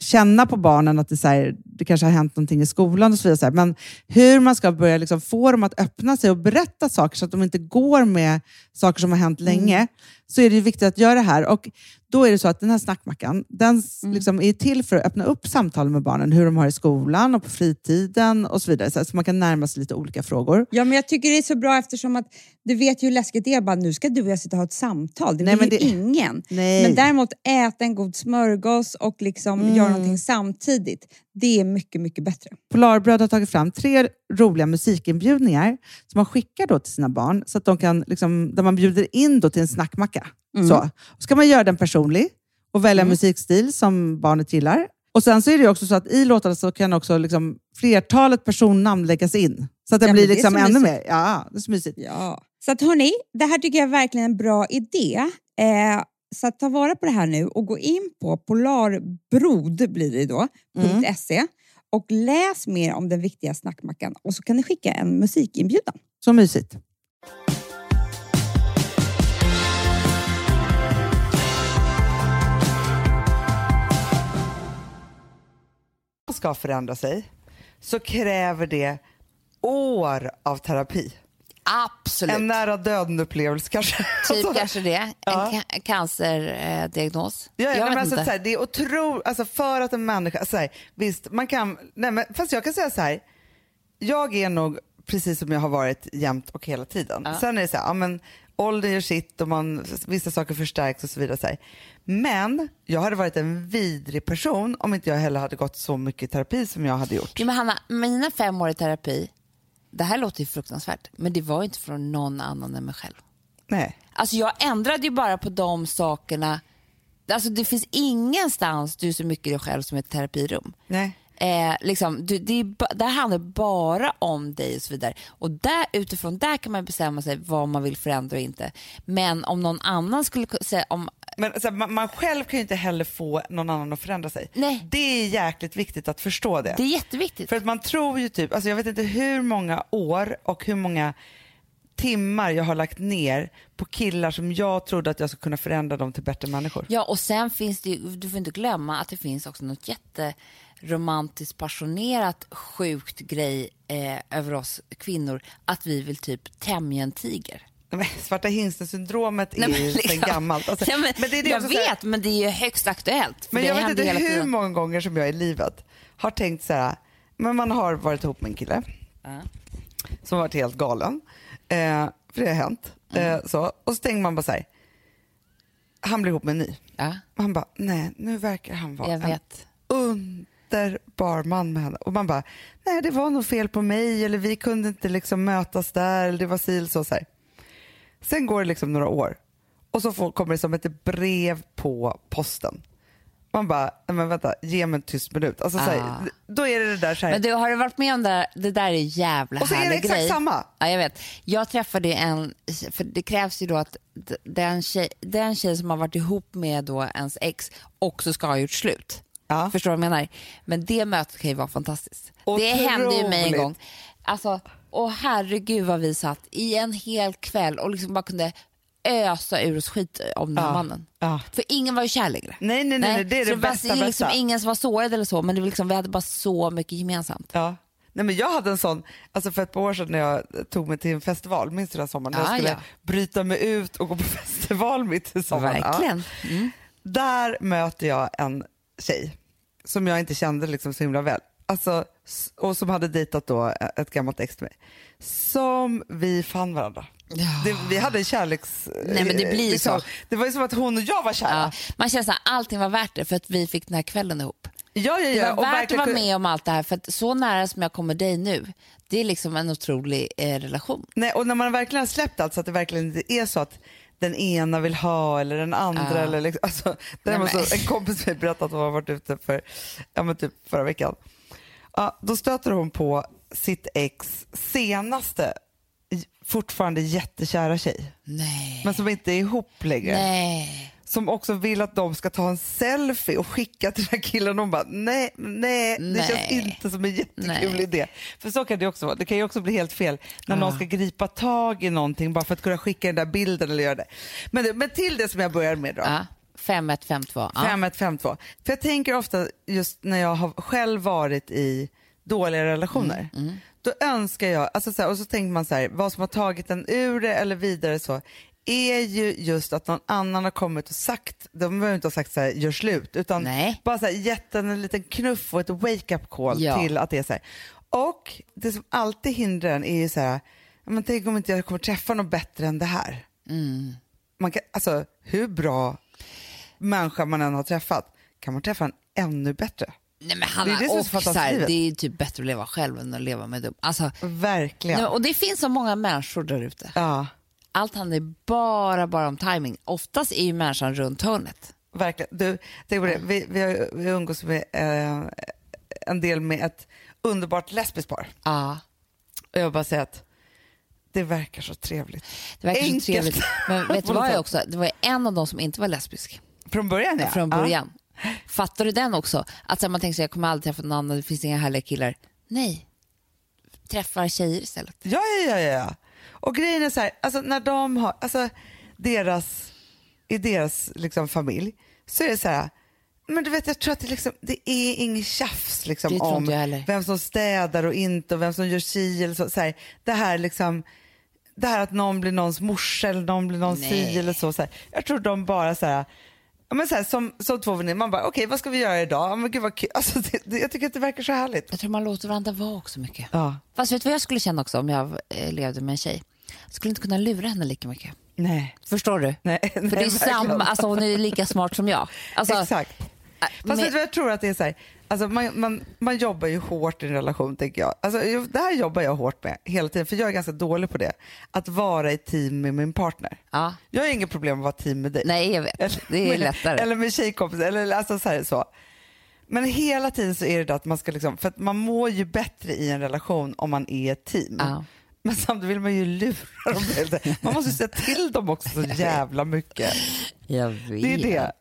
känna på barnen att det, så här, det kanske har hänt någonting i skolan och så vidare. Så här. Men hur man ska börja liksom få dem att öppna sig och berätta saker så att de inte går med saker som har hänt länge, så är det viktigt att göra det här. Och då är det så att den här snackmackan, den s- liksom är till för att öppna upp samtal med barnen, hur de har i skolan och på fritiden och så vidare. Så, här, så man kan närma sig lite olika frågor. Ja, men jag tycker det är så bra eftersom att du vet ju hur läskigt det är. Bara, nu ska du och jag sitta och ha ett samtal. Det Nej, ju det- ingen. Nej. Men däremot äta en god smörgås och liksom Mm. göra någonting samtidigt. Det är mycket, mycket bättre. Polarbröd har tagit fram tre roliga musikinbjudningar som man skickar då till sina barn, så att de kan, liksom, där man bjuder in då till en snackmacka. Mm. Så. Kan man göra den personlig och välja musikstil som barnet gillar. Och Sen så är det också så att i låtarna så kan också liksom flertalet personnamn läggas in. Så att det Ja, blir det liksom så ännu mysigt. mer. Ja, det är så mysigt. Ja. Så att hörni, det här tycker jag är verkligen en bra idé. Eh, så att ta vara på det här nu och gå in på polarbrod blir det då, .se och läs mer om den viktiga snackmackan och så kan ni skicka en musikinbjudan. Så mysigt. ska förändra sig så kräver det år av terapi. Absolut. En nära döden-upplevelse kanske. Typ Alltså, kanske det. Ja. En ca- cancerdiagnos. Ja, ja, jag nej, vet alltså, inte. här, det är otro, alltså för att en människa, så här, visst man kan, nej, men, fast jag kan säga så här, jag är nog precis som jag har varit jämt och hela tiden. Sen är det så här, ja, men, åldern gör sitt och man, vissa saker förstärks och så vidare. Så här. Men jag hade varit en vidrig person om inte jag heller hade gått så mycket i terapi som jag hade gjort. Jo, men Hanna, mina fem år i terapi, det här låter ju fruktansvärt, men det var inte från någon annan än mig själv. Nej. Alltså jag ändrade ju bara på de sakerna. Alltså det finns ingenstans du är så mycket dig själv som ett terapirum. Nej. Eh, liksom, du, det, ba- det handlar bara om dig och så vidare. Och där, utifrån där kan man bestämma sig vad man vill förändra och inte. Men om någon annan skulle ku- säga, om, Men här, man, man själv kan ju inte heller få någon annan att förändra sig. Nej. Det är jäkligt viktigt att förstå det. det är jätteviktigt. För att man tror ju typ, alltså jag vet inte hur många år och hur många timmar jag har lagt ner på killar som jag trodde att jag skulle kunna förändra dem till bättre människor. Ja, och sen finns det ju, du får inte glömma att det finns också något jätteromantiskt passionerat sjukt grej eh, över oss kvinnor, att vi vill typ tämja en tiger. Men Svarta hingsten-syndromet är Nej, men ju liksom- sen gammalt. Alltså, Ja, men, men det är det jag här- vet, men det är ju högst aktuellt. Men jag vet inte hur tiden. många gånger som jag i livet har tänkt så här, men man har varit ihop med en kille Ja. som har varit helt galen. Eh, för det har hänt. Mm. Eh, så. Och så tänker man bara så här, han blir ihop med en ny. Ja, Man bara, nej nu verkar han vara jag en vet. Underbar man med henne. Och man bara, nej det var nog fel på mig eller vi kunde inte liksom mötas där eller det var sil så. så här. Sen går det liksom några år och så får, kommer det som ett brev på posten. Man bara, men vänta, ge mig en tyst minut. Alltså, så Ah. här, då är det det där så här. Men du, har du varit med om det där? Det där är jävla och så är det exakt grej. samma. Ja, jag vet. Jag träffade en, för det krävs ju då att den tjej, den tjej som har varit ihop med då ens ex också ska ha gjort slut. Ja. Förstår du vad jag menar? Men det mötet kan ju vara fantastiskt. Det hände ju mig en Otroligt. gång. Alltså, åh herregud vad vi satt i en hel kväll och liksom bara kunde ösa ur oss skit om den här Ja. mannen. Ja. För ingen var ju kär längre. Nej, nej, nej, nej, det är det var bästa, liksom bästa. ingen som var sårad eller så, men det var liksom, vi hade bara så mycket gemensamt. Ja. Nej, men jag hade en sån, alltså för ett par år sedan när jag tog mig till en festival, minns du den sommaren? När jag Ja, skulle ja. bryta mig ut och gå på festival mitt i sommaren. Verkligen. Mm. Där möter jag en tjej som jag inte kände liksom så himla väl. Alltså och som hade dejtat då ett gammalt ex till mig. Som vi fann varandra. Det, vi hade en kärleks... Nej, men det blir så. Det var ju som att hon och jag var kära. Ja, man känner att allting var värt det för att vi fick den här kvällen ihop. Ja, ja, Det ja. var värt att vara med om allt det här för att så nära som jag kommer dig nu, det är liksom en otrolig eh, relation. Nej, och när man verkligen har släppt allt så att det verkligen inte är så att den ena vill ha eller den andra. Ja. Eller liksom, alltså, däremot Nej, så, en kompis till mig berättade att hon har varit ute för, ja, men typ förra veckan. Ja, då stöter hon på sitt ex senaste, fortfarande jättekära tjej. Nej. Men som inte är ihop längre. Nej. Som också vill att de ska ta en selfie och skicka till den här killen. Och bara, nej, nej, det Nej. känns inte som en jättekul Nej. idé. För så kan det också vara. Det kan ju också bli helt fel när någon ska gripa tag i någonting bara för att kunna skicka den där bilden eller göra det. Men, det- men till det som jag börjar med då. Ja. 5152. Ja. 5152. För jag tänker ofta just när jag har själv varit i dåliga relationer. Mm, Då önskar jag, alltså så här, och så tänker man så här, vad som har tagit en ur det eller vidare så är ju just att någon annan har kommit och sagt, de behöver inte ha sagt så här, gör slut, utan Nej. bara så här, gett en, en liten knuff och ett wake-up call Ja. till att det är så här. Och det som alltid hindrar en är ju så här, men tänk om inte jag kommer träffa något bättre än det här. Mm. Man kan, alltså hur bra människa man än har träffat kan man träffa en ännu bättre. Nej, men Hanna, Det är det och så här, det är typ bättre att leva själv än att leva med dum. Alltså, Verkligen. och det finns så många människor där ute. Ja, Allt handlar bara, bara om timing. Oftast är ju människan runt hörnet. verkligen. Du, tänk på det. Vi, vi, har, vi umgås med eh, en del med ett underbart lesbiskt par. Ja. Och jag vill bara säga att det verkar så trevligt. Det verkar Enkelt. så trevligt. Men vet du vad jag också? Det var en av dem som inte var lesbisk Från början ja. från början. Fattar du den också? Att så här, man tänker så jag kommer aldrig träffa någon annan, det finns inga härliga killar. Nej, träffar tjejer istället. Ja, ja, ja, ja. Och grejen är så här, alltså när de har, alltså deras, i deras liksom familj så är det så här, men du vet jag tror att det, liksom, det är inget tjafs liksom, om vem som städar och inte och vem som gör si eller så. så här, det här liksom, det här att någon blir någons morsa eller någon blir någon si eller så, så här. Jag tror de bara så här, ja, men så här som, som två väninnor, man bara okej vad ska vi göra idag? Ja, Men gud vad kul. Alltså, det, det, jag tycker att det verkar så härligt. Jag tror man låter varandra vara också mycket. Ja, Fast vet du vad jag skulle känna också om jag eh, levde med en tjej? Jag skulle inte kunna lura henne lika mycket. nej. Förstår du? Nej, För nej, det är samma, alltså hon är lika smart som jag. Alltså, Exakt. äh, Fast men- vet du vad jag tror att det är så här, alltså man, man, man jobbar ju hårt i en relation tänker jag. Alltså, det här jobbar jag hårt med hela tiden för jag är ganska dålig på det. Att vara i team med min partner. Ja. Jag har inget problem med att vara team med dig. Nej, jag vet. Eller, Det är med, lättare. Eller med tjejkompisar. Eller, alltså, så här, så. Men hela tiden så är det att man ska liksom, för att man mår ju bättre i en relation om man är ett team. Ja. Men samtidigt vill man ju lura dem. Man måste ju säga till dem också så jävla mycket. Jag vet. Det är det.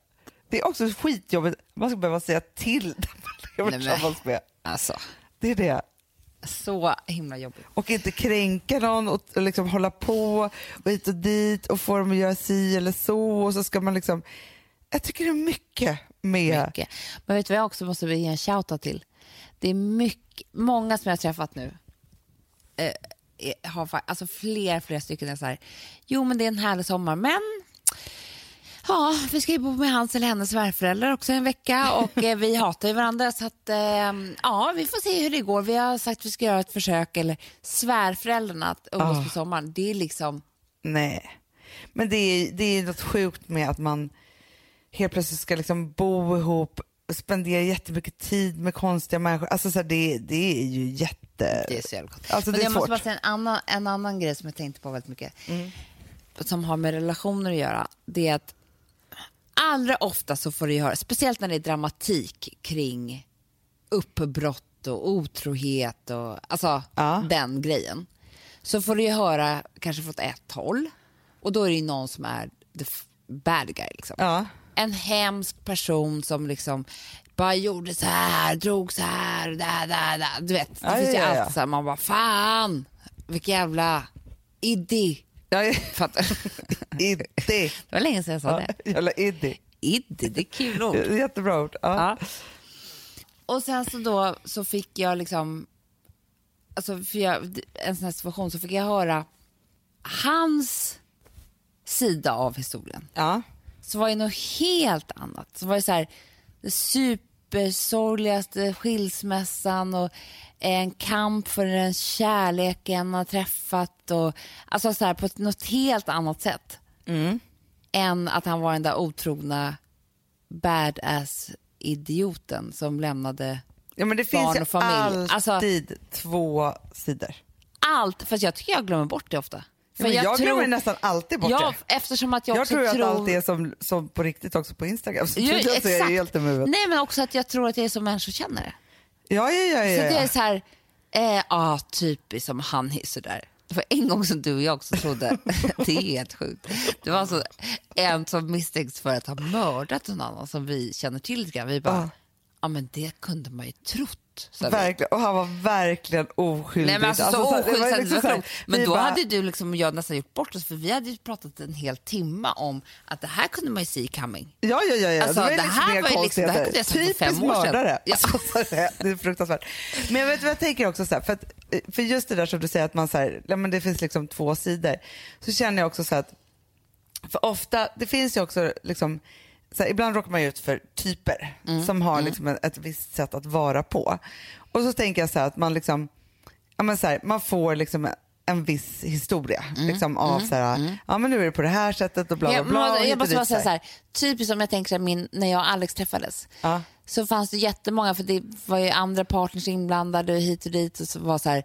Det är också skitjobbigt. Man ska behöva säga till den Nej, men- tillsammans med. Alltså, Det är det. så himla jobbigt. Och inte kränka någon och, och liksom hålla på och hit och dit och få dem att göra si eller så och så ska man liksom. Jag tycker det är mycket med. Mycket. Men vet du vad jag också måste ge en shoutout till? Det är mycket, många som jag har träffat nu eh, har alltså fler, fler stycken är så här, jo men det är en härlig sommar, men ja, vi ska ju bo med hans eller hennes svärföräldrar också en vecka och eh, vi hatar ju varandra så att eh, ja, vi får se hur det går. Vi har sagt att vi ska göra ett försök eller svärföräldrarna att umgås Ah. på sommaren. Det är liksom, Nej. Men det är, det är något sjukt med att man helt plötsligt ska liksom bo ihop spendera jättemycket tid med konstiga människor. Alltså så här, det, det är ju jätte... det är så jävla gott. Alltså, Men det är jag måste svårt. bara säga en annan, en annan grej som jag tänkte på väldigt mycket. Mm. Som har med relationer att göra. Det är att allra ofta så får du höra, speciellt när det är dramatik kring uppbrott och otrohet och alltså Ja. den grejen. Så får du höra kanske från ett håll och då är det någon som är the bad guy. Liksom. Ja. En hemsk person som liksom bara gjorde så här, drog så här, där, där, där. Du vet, det Ja, finns ju ja. alltid så här, man bara fan, vilken jävla idé. Ja, Fattar iddi. Det var länge sedan jag sa Ja, det. jävla iddi. Idé, det är kul ord. Jättebra ord. Ja. Ja. Och sen så då så fick jag liksom, alltså för jag, en sån här situation så fick jag höra hans sida av historien. Ja. Så var det något helt annat. Så var det så här, supersorgligaste skilsmässan och en kamp för den kärleken man har träffat. Och, alltså så här, på något helt annat sätt än att han var den där otrogna badass-idioten som lämnade Ja, men det Barn finns ju och familj. Alltså- alltid två sidor. allt. Fast jag tycker jag glömmer bort det ofta. Ja, men jag, glömmer nästan alltid bort ja, det. eftersom att jag, Jag tror tror att allt är som, som på riktigt också på Instagram. Så Ja, är jag exakt. helt. Nej, men också att jag tror att det är som människor känner det. Ja, ja, ja. Så ja, det är så här, eh, ah, typiskt som han är sådär. Det var en gång som du och jag också trodde, det är helt sjukt. Det var alltså en som misstänks för att ha mördat någon annan som vi känner till lite grann. Vi bara, ja Ja. men det kunde man ju trott. Verkligen. Och han var verkligen oskyldig. Nej men alltså, så det var oskyldigt så att det liksom här. Men då bara- hade du liksom och jag nästan gjort bort oss för vi hade ju pratat en hel timme om att det här kunde man ju see coming. Ja, ja, ja. ja. Alltså, var det liksom här var liksom- det här kunde jag sagt för fem år sedan. mördare. Ja. Alltså, det, det är fruktansvärt. Men jag vet jag tänker också, så här, för, att, för just det där som du säger att man så här, ja, men det finns liksom två sidor. Så känner jag också så här att, för ofta, det finns ju också liksom, här, ibland råkar man ut för typer Mm, som har liksom ett, ett visst sätt att vara på. Och så tänker jag så här att man liksom, ja, men så här, man får liksom en viss historia Mm, liksom av så här, ja men nu är det på det här sättet och bla bla Jag, bla. jag och måste bara säga så här. typiskt som jag tänker min, när jag och Alex träffades Ja. så fanns det jättemånga, för det var ju andra partners inblandade hit och dit och så var så här,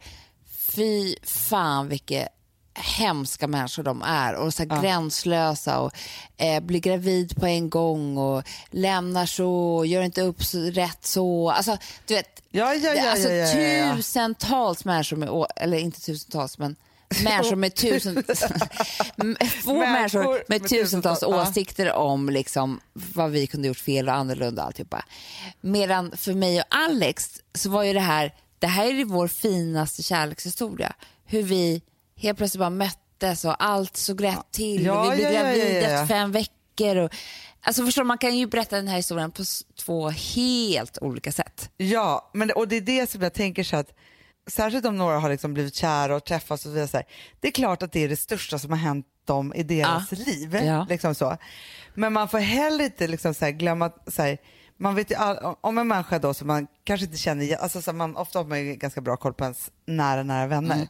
fy fan vilka hemska människor de är och så här gränslösa och eh, blir gravid på en gång och lämnar så, gör inte upp så, rätt så. Alltså, du vet, Ja, ja, ja, alltså ja, ja, ja, ja. tusentals människor med, eller inte tusentals men människor med tusen, få människor med tusentals ja. åsikter om liksom vad vi kunde gjort fel och annorlunda och alltihopa. Medan för mig och Alex så var ju det här, det här är ju vår finaste kärlekshistoria. Hur vi helt plötsligt bara möttes och allt såg rätt till. Ja, och vi blev ja, ja, gravida ja, ja. efter fem veckor. Och, alltså förstår, man kan ju berätta den här historien på två helt olika sätt. Ja, men, och det är det som jag tänker så att särskilt om några har liksom blivit kära och träffats och så vidare, det är klart att det är det största som har hänt dem i deras liv. Ja. Liksom så. Men man får heller inte liksom så glömma så här, man vet all, om en människa då som man kanske inte känner, alltså så man, ofta har man ju ganska bra koll på ens nära, nära vänner. Mm.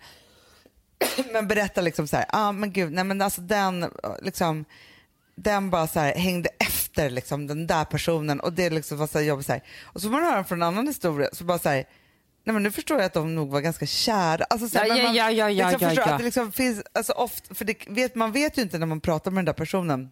Men berätta liksom så här, ah, men gud, nej men alltså den, liksom, den bara så här, hängde efter liksom, den där personen och det liksom var så här jobbigt. Så här. Och så får man höra från en annan historia så bara så här, nej men nu förstår jag att de nog var ganska kära. Alltså, så här, Ja, man, ja, ja, ja, liksom ja, förstår ja. Att det liksom finns, alltså ofta, för det vet, man vet ju inte när man pratar med den där personen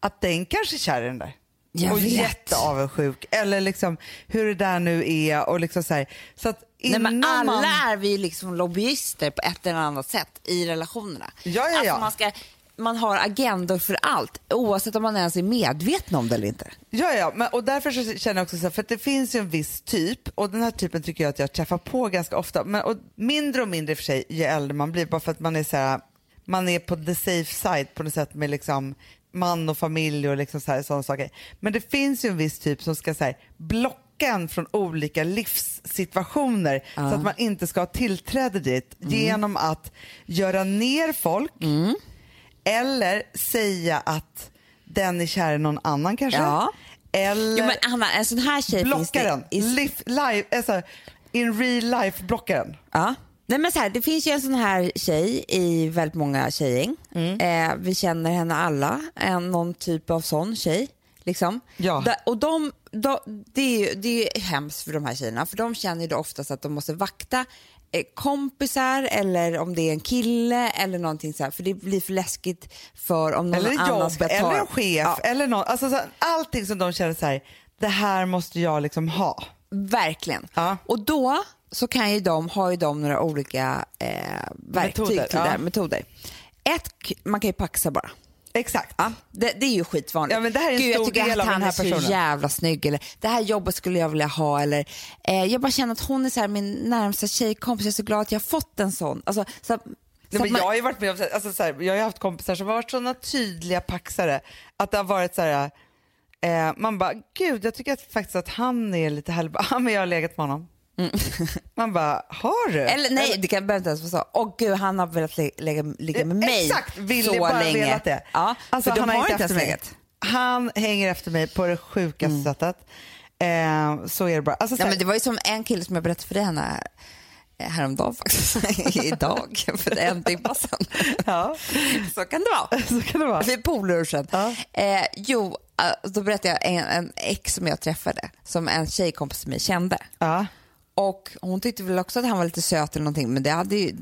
att den kanske är kär i den där. Jag och vet. jätteavundsjuk. Eller liksom hur det där nu är. Och liksom så, här, så att Nej, men alla man... är vi liksom lobbyister på ett eller annat sätt i relationerna. Ja, ja, ja. Alltså man, ska, man har agendor för allt, oavsett om man ens är medveten om det eller inte. Ja, ja, men, och därför känner jag också så här, för att det finns ju en viss typ och den här typen tycker jag att jag träffar på ganska ofta. Men, och mindre och mindre för sig ju äldre man blir, bara för att man är så här, man är på the safe side på något sätt med liksom man och familj och liksom så här, sådana saker. Men det finns ju en viss typ som ska så här, blocka en från olika livssituationer så att man inte ska ha tillträde dit genom att göra ner folk eller säga att den är kär i någon annan kanske. Ja. Eller Jo, men Anna, en sån här tjej blocka den. i- Live, live, alltså, in real life blocka den. Ja. Nej, men så här, det finns ju en sån här tjej i väldigt många tjejgäng. Mm. Eh, vi känner henne alla, en, någon typ av sån tjej. Liksom. Ja. Da, och de, de, det, är ju, det är ju hemskt för de här tjejerna, för de känner ju då oftast att de måste vakta eh, kompisar eller om det är en kille eller någonting så här, för det blir för läskigt för om någon Eller annan jobb, ska ta... eller en chef, Ja, eller någon. Alltså, så, allting som de känner så här, det här måste jag liksom ha. Verkligen. Ja. Och då så kan ju de, har ju de några olika eh, verktyg Metoder, till ja. det här, metoder. Ett, man kan ju paxa bara. Exakt. Ja, det, det är ju skitvanligt. Ja, men det här är en Gud, stor jag tycker del att av han den här är så jävla snygg. Eller, det här jobbet skulle jag vilja ha. Eller, eh, jag bara känner att hon är så här, min närmsta tjejkompis. Jag är så glad att jag har fått en sån. Alltså, så, att- så Nej, att men man- jag har ju varit med om, alltså, så här, jag har ju haft kompisar som har varit sådana tydliga paxare att det har varit så här, eh, man bara, gud jag tycker att, faktiskt att han är lite ja men jag har legat med honom. Man bara, har du? Mm. Eller nej, det kan behöver inte ens vara så. Åh gud, han har velat lä- lägga, ligga med mig Exakt, vill så bara länge. velat det. Ja, Alltså, de han har inte mig. legat. Han hänger efter mig på det sjukaste Mm. sättet. Eh, så är det bara. Alltså, här, men det var ju som en kille som jag berättade för dig henne eh, häromdagen faktiskt. Idag, för en timme sedan. ja, Så kan det vara. så kan det vara. Vi polare Ja. eh, Jo, eh, då berättade jag en, en ex som jag träffade, som en tjejkompis till mig kände. Ja. Och hon tyckte väl också att han var lite söt eller någonting, men det hade ju,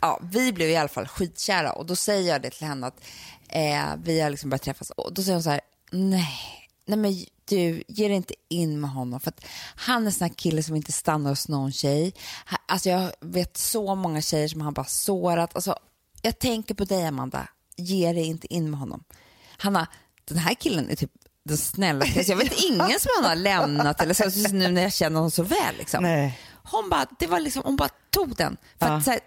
ja, vi blev i alla fall skitkära och då säger jag det till henne att eh, vi har liksom börjat träffas och då säger hon så här, nej, nej men du, ge dig inte in med honom för att han är en sån här kille som inte stannar hos någon tjej. Alltså jag vet så många tjejer som han bara sårat. Alltså, jag tänker på dig Amanda, ge dig inte in med honom. Hanna, den här killen är typ den snällaste. Jag vet ingen som han har lämnat eller så, nu när jag känner honom så väl. Liksom. Hon bara, det var liksom, hon bara tog den. För Ja. att, så här,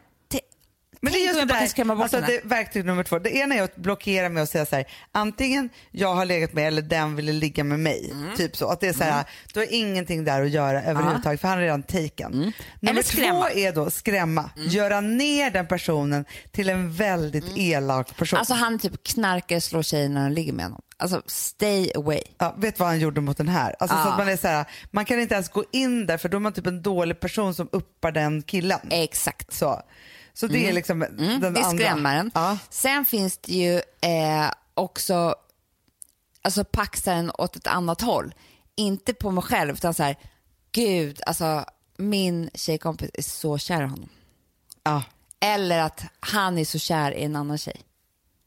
Men det är just det skrämma bort alltså det, verktyg nummer två. Det ena är att blockera med att säga så här, antingen jag har legat med eller den ville ligga med mig. Mm. Typ så. Att det är så här, du har ingenting där att göra överhuvudtaget för han är redan taken. Nummer Mm. Skrämma. två är då skrämma, göra ner den personen till en väldigt elak person. Alltså han typ knarkar slår tjejer när han ligger med honom. Alltså stay away. Ja, vet vad han gjorde mot den här? Alltså, så Ja. att man, är så här, man kan inte ens gå in där för då är man typ en dålig person som uppar den killen. Exakt. Så, så det är liksom den Mm, det är andra. skrämmaren. Ja. Sen finns det ju eh, också alltså paxaren åt ett annat håll. Inte på mig själv utan så här, gud, alltså min tjejkompis är så kär i honom. Ja, Eller att han är så kär i en annan tjej.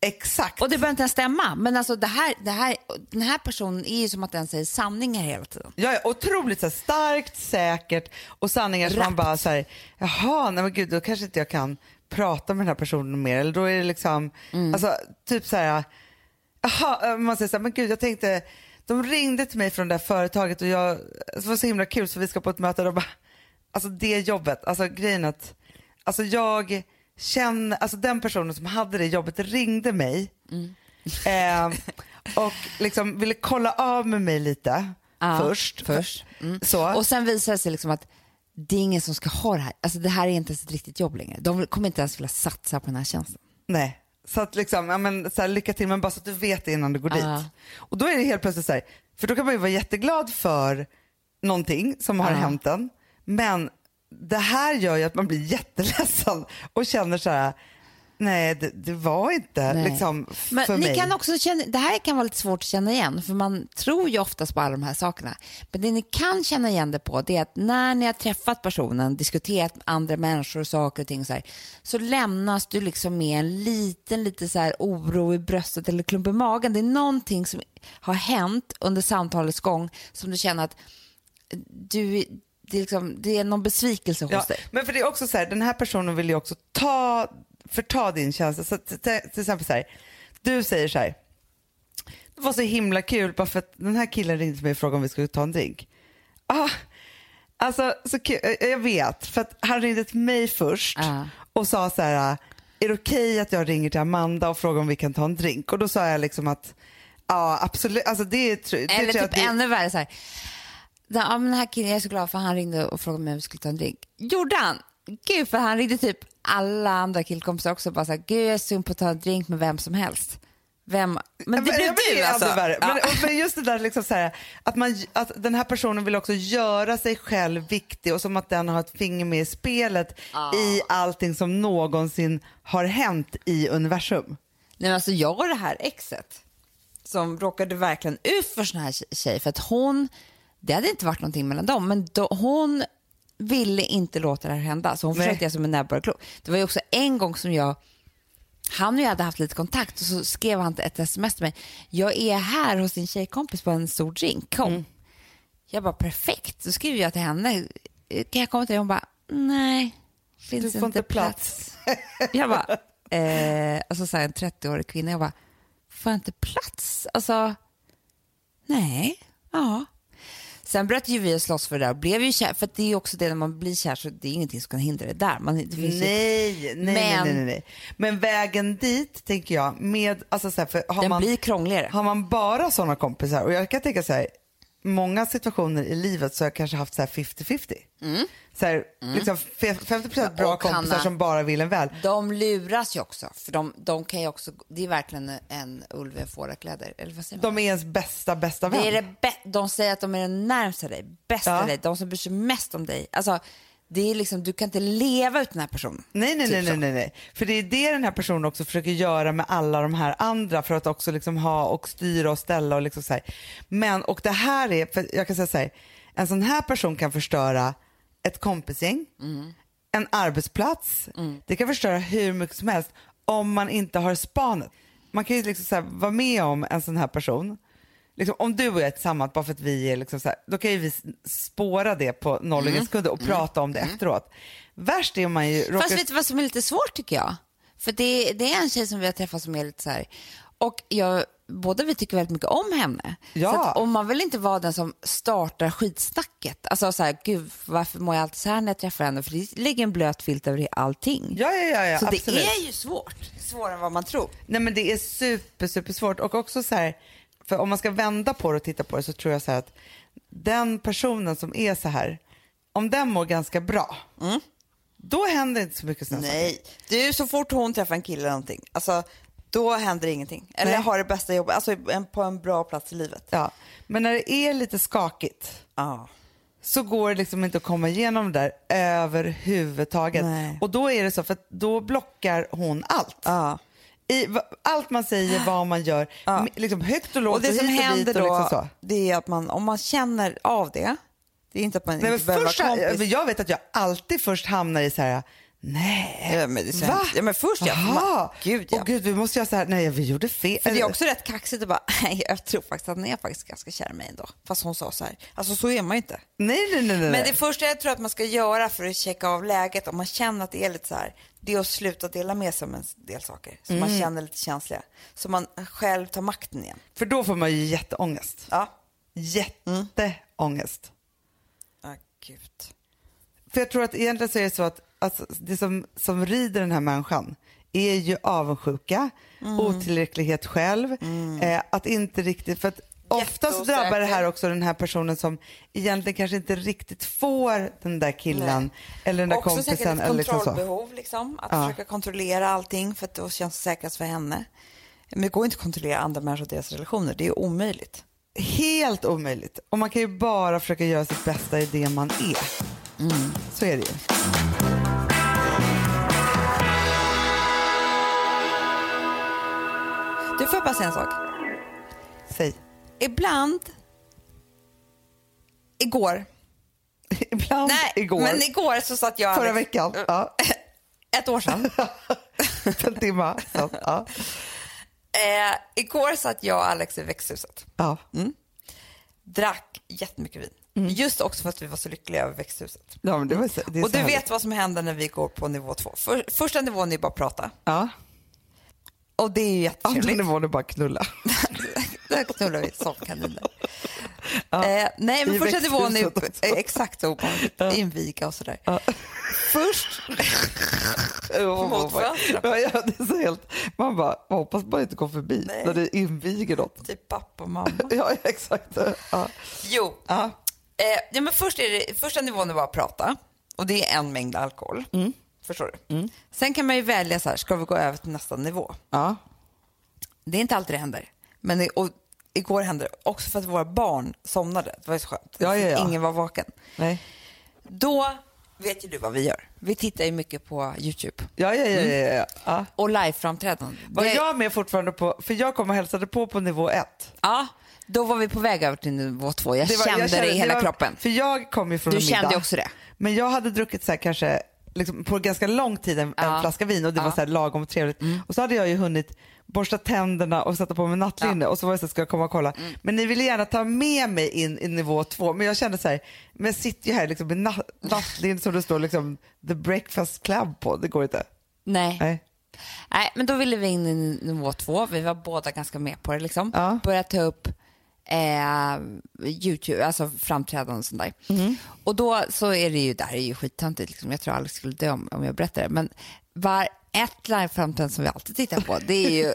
Exakt. Och det behöver inte ens stämma, men alltså det här, det här, den här personen är ju som att den säger sanningar hela tiden. Är otroligt så här, starkt, säkert och sanningar som man bara så här, jaha, nej men gud, då kanske inte jag kan prata med den här personen mer. Eller då är det liksom, Mm. alltså typ så här, jaha, man säger så här, men gud, jag tänkte, de ringde till mig från det där företaget och jag, det var så himla kul så vi ska på ett möte och bara, alltså det jobbet, alltså grejen att, alltså jag känner, alltså den personen som hade det jobbet ringde mig eh, och liksom ville kolla av med mig lite Ja, först. först. Mm. Så. Och sen visar det sig liksom att det är ingen som ska ha det här. Alltså det här är inte ens ett riktigt jobb längre. De kommer inte ens vilja satsa på den här tjänsten. Nej, så att liksom, ja, men, så här, lycka till men bara så att du vet det innan du går Ja. dit. Och då är det helt plötsligt så här, för då kan man ju vara jätteglad för någonting som har hänt en. Men det här gör ju att man blir jätteledsen och känner så här, nej det, det var inte Nej. liksom Men för ni mig. kan också känna, det här kan vara lite svårt att känna igen för man tror ju oftast på alla de här sakerna. Men det ni kan känna igen det på det är att när ni har träffat personen, diskuterat med andra människor och saker och ting så, här, så lämnas du liksom med en liten, lite så här oro i bröstet eller klump i magen. Det är någonting som har hänt under samtalets gång som du känner att du, det, är liksom, det är någon besvikelse hos Ja, dig. men för det är också så här, den här personen vill ju också ta, förta din känsla. Så till, till exempel så här, du säger så här, det var så himla kul bara för att den här killen ringde mig och frågade om vi skulle ta en drink. Ah, alltså, så kul, Eh, jag vet, för att han ringde till mig först Ja. och sa så här, är det okej att jag ringer till Amanda och frågar om vi kan ta en drink? Och då sa jag liksom att Ja absolut, alltså det, det Eller typ det, ännu värre så här. Ja, men den här killen, jag är så glad för han ringde och frågade mig om vi skulle ta en drink. Gjorde han? Gud, för han ringde typ alla andra killkompisar också bara så här, gud jag är sugen på att ta en drink med vem som helst. Vem? Men det Ja, blev du alltså. värre. Ja. Men, och- men just det där liksom så här, att, man, att den här personen vill också göra sig själv viktig och som att den har ett finger med i spelet i allting som någonsin har hänt i universum. Nej, men alltså jag och det här exet som råkade verkligen ut för sån här tjej för att hon, det hade inte varit någonting mellan dem, men då, hon ville inte låta det här hända så hon Nej. försökte jag som en näbbar klok. Det var ju också en gång som jag han och jag hade haft lite kontakt och så skrev han ett sms till mig. Jag är här hos din tjejkompis på en stor drink. Kom. Jag bara perfekt. Så skriver jag till henne. Kan jag komma till dig? Hon bara nej. Finns Du får inte plats. Jag bara, eh, alltså så här, en 30-årig kvinna, jag bara, får jag inte plats? Alltså, nej, ja. Sen bröt ju vi oss loss för det där och blev ju kär, för det är också det när man blir kär så det är ingenting som kan hindra det där. Man, det Nej, nej, nej, Men- nej, nej, nej. Men vägen dit tänker jag med, alltså så här, för har den man, blir krångligare. har man bara sådana kompisar och jag kan tänka så här, många situationer i livet så har jag kanske haft så här 50-50. Så här, liksom fe- 50% bra Och kompisar Hanna- som bara vill en väl. De luras ju också, för de, de kan ju också, det är verkligen en ulv i fårakläder. Eller vad säger man? De är ens bästa, bästa vän. Det är det de säger att de är den närmsta dig, bästa Ja. dig, de som bryr sig mest om dig. Alltså, det är liksom, du kan inte leva utan den här personen. Nej, nej, Typ nej, nej, nej. För det är det den här personen också försöker göra med alla de här andra för att också liksom ha och styra och ställa och liksom så här. Men, och det här är, för jag kan säga så här, en sån här person kan förstöra ett kompisgäng, en arbetsplats, det kan förstöra hur mycket som helst om man inte har spanet. Man kan ju liksom så här, vara med om en sån här person Liksom, om du och jag är tillsammans, bara för att vi är liksom så här, då kan ju vi spåra det på noll mm. sekunder och prata om det efteråt. Värst är om man ju råkar... Fast vet du vad som är lite svårt tycker jag? För det, det är en tjej som vi har träffat som är lite så här, och jag, båda vi tycker väldigt mycket om henne. Ja. Så och man vill inte vara den som startar skitsnacket. Alltså så här, gud varför mår jag alltid så här när jag träffar henne? För det ligger en blöt filt över allting. Ja, ja, ja, ja så absolut. det är ju svårt. Svårare än vad man tror. Nej men det är super, super svårt och också så här, för om man ska vända på det och titta på det så tror jag så här att den personen som är så här, om den mår ganska bra, då händer inte så mycket sådana. Nej, du så fort hon träffar en kille eller någonting, alltså då händer ingenting. Eller Nej. har det bästa jobbet, alltså på en bra plats i livet. Ja. Men när det är lite skakigt Ja. så går det liksom inte att komma igenom det där överhuvudtaget. Nej. Och då är det så, för då blockar hon allt. Ja. I, allt man säger, vad man gör, m- liksom högt och lågt Och det och som händer och då, liksom det är att man, om man känner av det, det är inte att man Nej, inte behöver först, vara kompis. jag vet att jag alltid först hamnar i så här, nej, Ja, men så va? Ja, men först ja, man- gud, ja. Åh, gud, vi måste göra så här, nej vi gjorde fel. För det är också rätt kaxigt att bara, nej jag tror faktiskt att han är faktiskt ganska kär i mig ändå. Fast hon sa så här. Alltså så är man ju inte. Nej, nej, nej. nej. Men det första jag tror att man ska göra för att checka av läget, om man känner att det är lite så här, det är att sluta dela med sig om en del saker. Så Mm. man känner lite känsliga. Så man själv tar makten igen. För då får man ju jätteångest. Ja. Jätteångest. Ah, gud. För jag tror att egentligen så är det så att alltså, det som, som rider den här människan är ju avundsjuka, Mm. otillräcklighet själv, eh, att inte riktigt, för att oftast drabbar det här också den här personen som egentligen kanske inte riktigt får den där killen Nej. eller den där Också säkert kompisen. ett Eller liksom kontrollbehov, liksom. Att Ja. försöka kontrollera allting för att då känns det säkrast för henne. Men det går inte att kontrollera andra människor och deras relationer. Det är omöjligt. Helt omöjligt. Och man kan ju bara försöka göra sitt bästa i det man är. Mm. Så är det ju. Du, får bara säga en sak? Säg. Ibland... Igår. Ibland Nej, igår, men igår så satt jag... förra veckan, ja, Ett år sedan. för en timme. Så, ja. eh, igår satt jag och Alex i växthuset. Ja. Drack jättemycket vin. Mm. Just också för att vi var så lyckliga över växthuset. ja, men det var så, det Och du härligt. vet vad som händer när vi går på nivå två. För, första nivån är bara att prata. Ja. Och det är ju Andra jättetrevligt. nivån är bara knulla. Där knullar vi som kaniner. Eh, nej, men första nivån är exakt så. Man inviga och sådär. Först... Mot fönstret. ja, ja, det är så helt... Man bara, man hoppas bara inte går förbi Nej. när det inviger något. Typ pappa och mamma. Ja, exakt. Ja. Jo, Ja. eh, ja, men först är det, första nivån är bara att prata. Och det är en mängd alkohol. Mm. Förstår du? Sen kan man ju välja så här, ska vi gå över till nästa nivå? Ja. Det är inte alltid det händer. Men det, och igår hände det också för att våra barn somnade. Det var ju så skönt. Ja, ja, ja. Ingen var vaken. Nej. Då vet ju du vad vi gör. Vi tittar ju mycket på YouTube. Ja, ja, ja. ja, ja. ja. Och liveframträdanden. Var Det- jag med fortfarande på, för jag kom och hälsade på på nivå ett. Ja, då var vi på väg över till nivå två. Jag Det var- kände jag det i hela var- kroppen. För jag kom ju från Du en middag. kände också det. Men jag hade druckit så här kanske liksom på ganska lång tid en, en Ja. flaska vin och det var Ja. Mm. så här lagom trevligt. Och så hade jag ju hunnit borsta tänderna och sätta på mig nattlinne och så var det så här, ska jag komma och kolla. Mm. Men ni ville gärna ta med mig in i nivå två men jag kände så här, men jag sitter ju här liksom med natt, nattlinne som det står liksom the breakfast club på, det går inte. Nej. Nej. Nej, men då ville vi in i nivå två. Vi var båda ganska med på det. Liksom. Ja. Börja ta upp eh, YouTube, alltså framträdanden och sånt där. Mm. Och då så är det ju, det här är ju skittöntigt, liksom. jag tror Alex skulle dö om, om jag berättar det. Men var ett liveframträdande som vi alltid tittar på, det är ju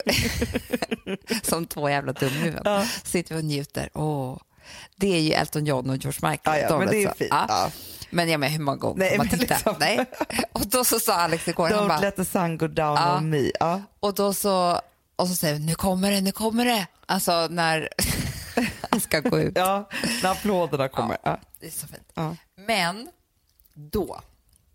som två jävla dumhuvuden. Ja. Sitter vi och njuter. Åh. det är ju Elton John och George Michael. Ja, ja, De men det är fint. Ja. Ja. Men jag menar hur många gånger Nej, man men titta? liksom- Nej. Och då så sa Alex igår, han Don't bara, let the sun go down on me. Och då så, och så säger vi, nu kommer det, nu kommer det. Alltså när han ska gå ut. ja, när applåderna kommer. Ja. Det är så fint. Ja. Men då,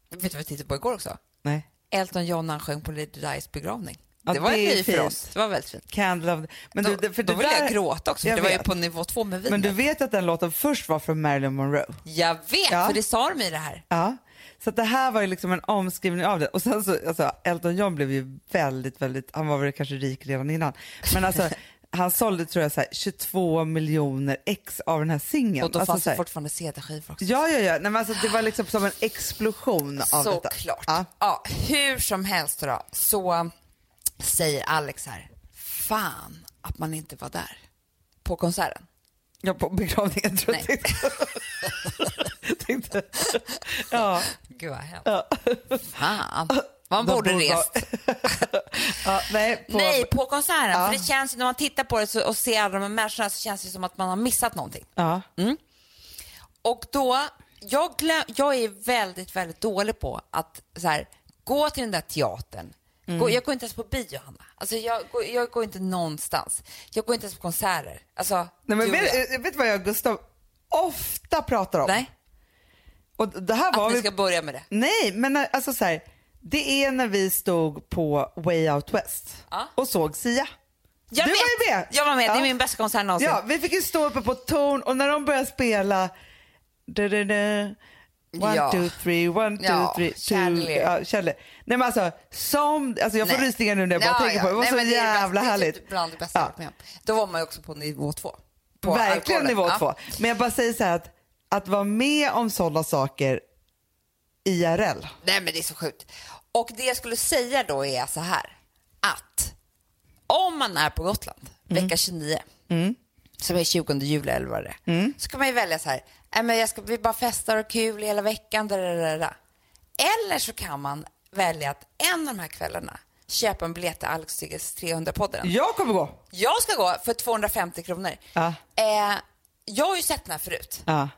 vet du vad vi tittade på igår också? Nej. Elton John när han sjöng på Lady Di's begravning. Ja, det var det en ny för oss. Det var väldigt fint. Candle of... Men Då, du, för då ville där- jag gråta också, för Jag det var ju på nivå två med vinet. Men du vet att den låten först var från Marilyn Monroe? Jag vet, Ja. för det sa de i det här. Ja. Så det här var ju liksom en omskrivning av det. Och sen så, alltså, Elton John blev ju väldigt, väldigt, han var väl kanske rik redan innan. Men alltså, han sålde tror jag så här, 22 miljoner ex av den här singeln. Och då alltså, fanns det fortfarande CD-skivor också. Ja, ja, ja. Nej, men alltså, det var liksom som en explosion av detta. Såklart. Ja. Ja. hur som helst då, så säger Alex här, fan att man inte var där på konserten. Ja, på begravningen tror jag Nej. tänkte. tänkte. Ja. Gud vad hemskt. Fan, man De borde rest. ja, nej, på, Nej, på konserten. Ja. För det känns när man tittar på det så, och ser alla de här människorna så känns det som att man har missat någonting. Ja. Och då, jag, glöm, jag är väldigt, väldigt dålig på att så här, gå till den där teatern. Mm. Gå, jag går inte ens på bio, Hanna. Alltså, jag, går, jag går inte någonstans. Jag går inte ens på konserter. Alltså, Nej, men du vet, vet. vet, vet vad jag och Gustav ofta pratar om? Nej, Och det här var att vi... ska börja med det. Nej, men alltså så här, det är när vi stod på Way Out West Ja. och såg Sia. Jag du vet. var ju med. Jag var med. Det Ja. är min bästa konsert någonsin. Ja, vi fick ju stå uppe på torn och när de började spela da, da, da, One, Ja. two, three, one, two, Ja, three, two. Ja, Chandelier. Nej men alltså, som, alltså jag får Nej. rysningar nu när jag bara Ja, tänker på det. Det var Nej, så men det det jävla bästa- härligt. Det är typ bland det bästa Ja. med. Då var man ju också på nivå två. På Verkligen alkoholen. nivå två. Men jag bara säger så här att, att vara med om sådana saker IRL. Nej men det är så sjukt. Och det jag skulle säga då är så här att om man är på Gotland vecka 29 som är 20 juli eller vad det är så kan man ju välja så här, "Nej, men jag ska, vi bara festar och kul hela veckan. Där. Eller så kan man välja att en av de här kvällarna köpa en biljett till Alex och Sigges 300-podden. Jag kommer gå. Jag ska gå för 250 kronor. Ja. Eh, jag har ju sett den här förut. Ja.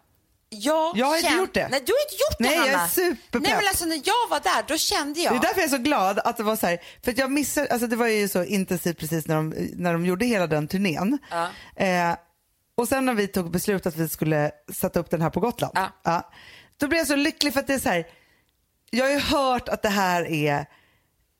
Jag, Jag har inte gjort det. Nej, du har inte gjort det Nej, jag är Hanna. superpepp. Nej, men alltså när jag var där, då kände jag... Det är därför jag är så glad att det var så här, för att jag missade, alltså det var ju så intensivt precis när de, när de gjorde hela den turnén. Ja. Eh, och sen när vi tog beslut att vi skulle sätta upp den här på Gotland, Ja. då blev jag så lycklig för att det är så här, jag har ju hört att det här är,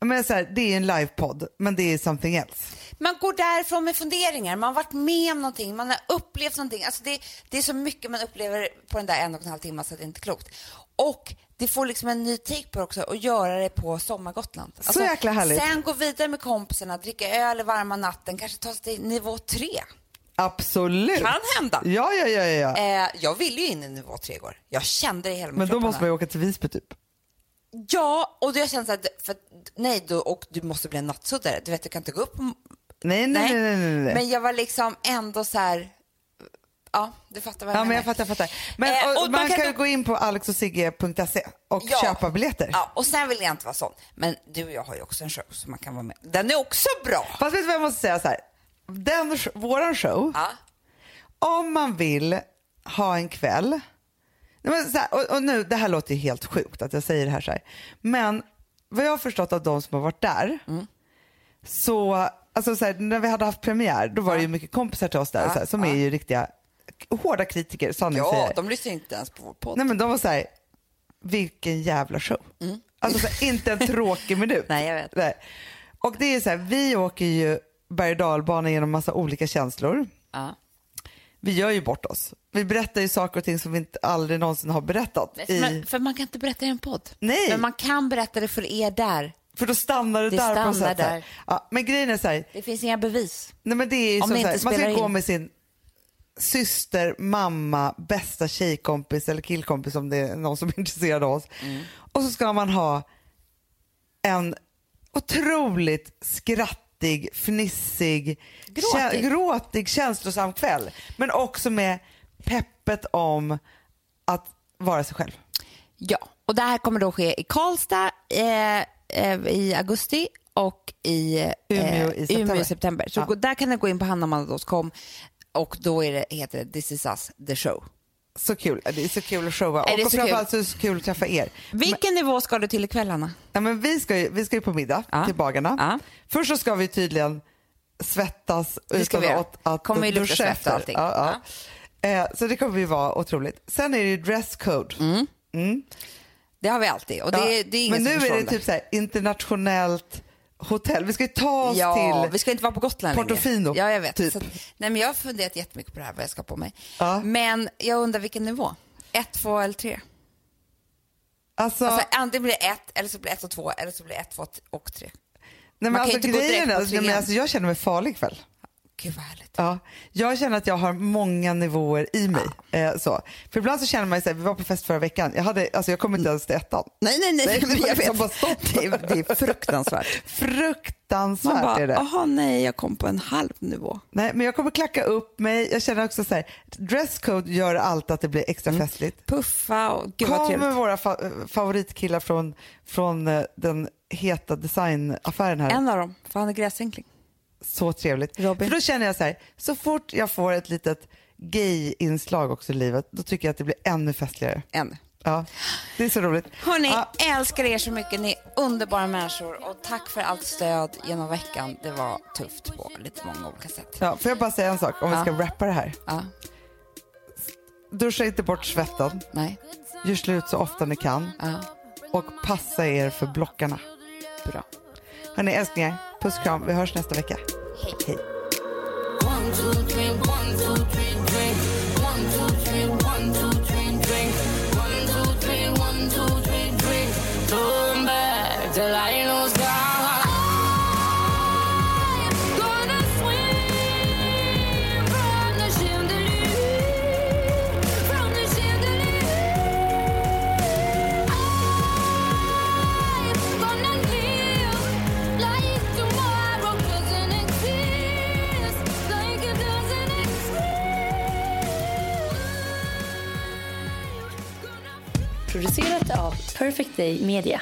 menar så här, det är en livepodd men det är something else. Man går därifrån med funderingar, man har varit med om någonting, man har upplevt någonting. Alltså det, det är så mycket man upplever på den där en och en halv timmen så det inte är klokt. Och det får liksom en ny take på det också och göra det på sommargotland. Alltså, jäkla härligt. Sen gå vidare med kompisarna, dricka öl i varma natten, kanske ta sig till nivå tre. Absolut. Kan hända. Ja, ja, ja, ja. Eh, jag ville ju in i nivå tre igår. Jag kände det i hela men då måste man ju åka till Visby typ. Ja, och då jag kände så här, för, nej, då, och du måste bli en nattsuddare. Du vet, du kan inte gå upp. Nej, nej, nej, nej, nej, nej. Men jag var liksom ändå så här, ja, du fattar vad jag Ja, men menar. jag fattar, jag fattar. Men Eh, och, och man, kan ju gå in på alexosigge.se och Ja. köpa biljetter. Ja, och sen vill jag inte vara sån. Men du och jag har ju också en show som man kan vara med. Den är också bra. Fast vet du vad jag måste säga så här. Den, våran show, Ja. om man vill ha en kväll, men så här, och, och nu, det här låter ju helt sjukt att jag säger det här så här. Men vad jag har förstått av de som har varit där, Mm. så, alltså så här, när vi hade haft premiär, då var det ju mycket kompisar till oss där Ja, så här, som ja. är ju riktiga hårda kritiker, Ja, sanningssägare. de lyssnar inte ens på vår podd. Nej men de var så här, vilken jävla show. Alltså så här, inte en tråkig minut. Mm. Nej, jag vet. Nej. Och det är så här, vi åker ju berg och dalbana genom massa olika känslor. Ja. Vi gör ju bort oss. Vi berättar ju saker och ting som vi inte aldrig någonsin har berättat. I, Men, för man kan inte berätta i en podd. Nej. Men man kan berätta det för er där. För då stannar det, Det där på stannar sätt. så här. där. Ja, men grejen är så här, Det finns inga bevis. nej men det är Om som det så här, man ska spelar gå in. med sin syster, mamma, bästa tjejkompis eller killkompis om det är någon som är intresserad av oss. Mm. Och så ska man ha en otroligt skrattig, fnissig, Gråtig. kä- gråtig känslosam kväll. Men också med peppet om att vara sig själv. Ja, och det här kommer då ske i Karlstad eh, i augusti och i eh, Umeå i september. Umeå i september. Så Ja. där kan ni gå in på hannamanda.com Och då är det, heter det This is us, the show. Så kul. Det är så kul att showa. Är Och framförallt så är det så kul att träffa er. Vilken nivå ska du till ikväll, Anna? Ja, men vi, ska ju, vi ska ju på middag Ja. till bagarna. Ja. Först så ska vi tydligen svettas utan vi att, att Kommer lukta duscha efter. allting. Ja, ja. Eh, så det kommer ju vara otroligt. Sen är det ju dresscode. Det har vi alltid. Och det, Ja, det är men nu är det typ så här, internationellt hotell. Vi ska ju ta oss Ja, till... vi ska inte vara på Gotland Portofino. Ja, jag vet. typ. Att- nej, men jag har funderat jättemycket på det här, vad jag ska på mig. Ja. Men jag undrar vilken nivå? Ett, två eller tre? Alltså, Alltså, antingen blir det ett, eller så blir det ett och två, eller så blir det ett, två och tre. nej, men man kan alltså, ju inte gå grejen direkt är, på nej, men alltså, jag känner mig farlig ikväll. Gud vad härligt. Ja, jag känner att jag har många nivåer i mig. Eh, så. För ibland så känner man ju så här, vi var på fest förra veckan, jag, hade, alltså, jag kom inte ens till ettan. Nej, nej, nej, Nej, jag liksom vet. bara. Det är, det är fruktansvärt. Fruktansvärt Man bara, är det. jaha nej, jag kom på en halv nivå. Nej, men jag kommer klacka upp mig. Jag känner också så här, dresscode gör allt att det blir extra Mm. festligt. Puffa och gud vad Kom med trevligt. våra fa- favoritkillar från, från eh, den heta designaffären här. En av dem, för han är gräsvinkling. Så trevligt. Robin. För då känner jag så här, så fort jag får ett litet gay-inslag också i livet, då tycker jag att det blir ännu festligare. En. Ja, det är så roligt. Hörni, Ja, älskar er så mycket. Ni är underbara människor och tack för allt stöd genom veckan. Det var tufft på lite många olika sätt. ja, får jag bara säga en sak om Ja. vi ska rappa det här? Ja, Duscha inte bort svetten, nej, gör slut så ofta ni kan ja, och passa er för blockarna. bra. Hörni älsklingar, puss och kram. Vi hörs nästa vecka. Hej. Hej. Av Perfect Day Media.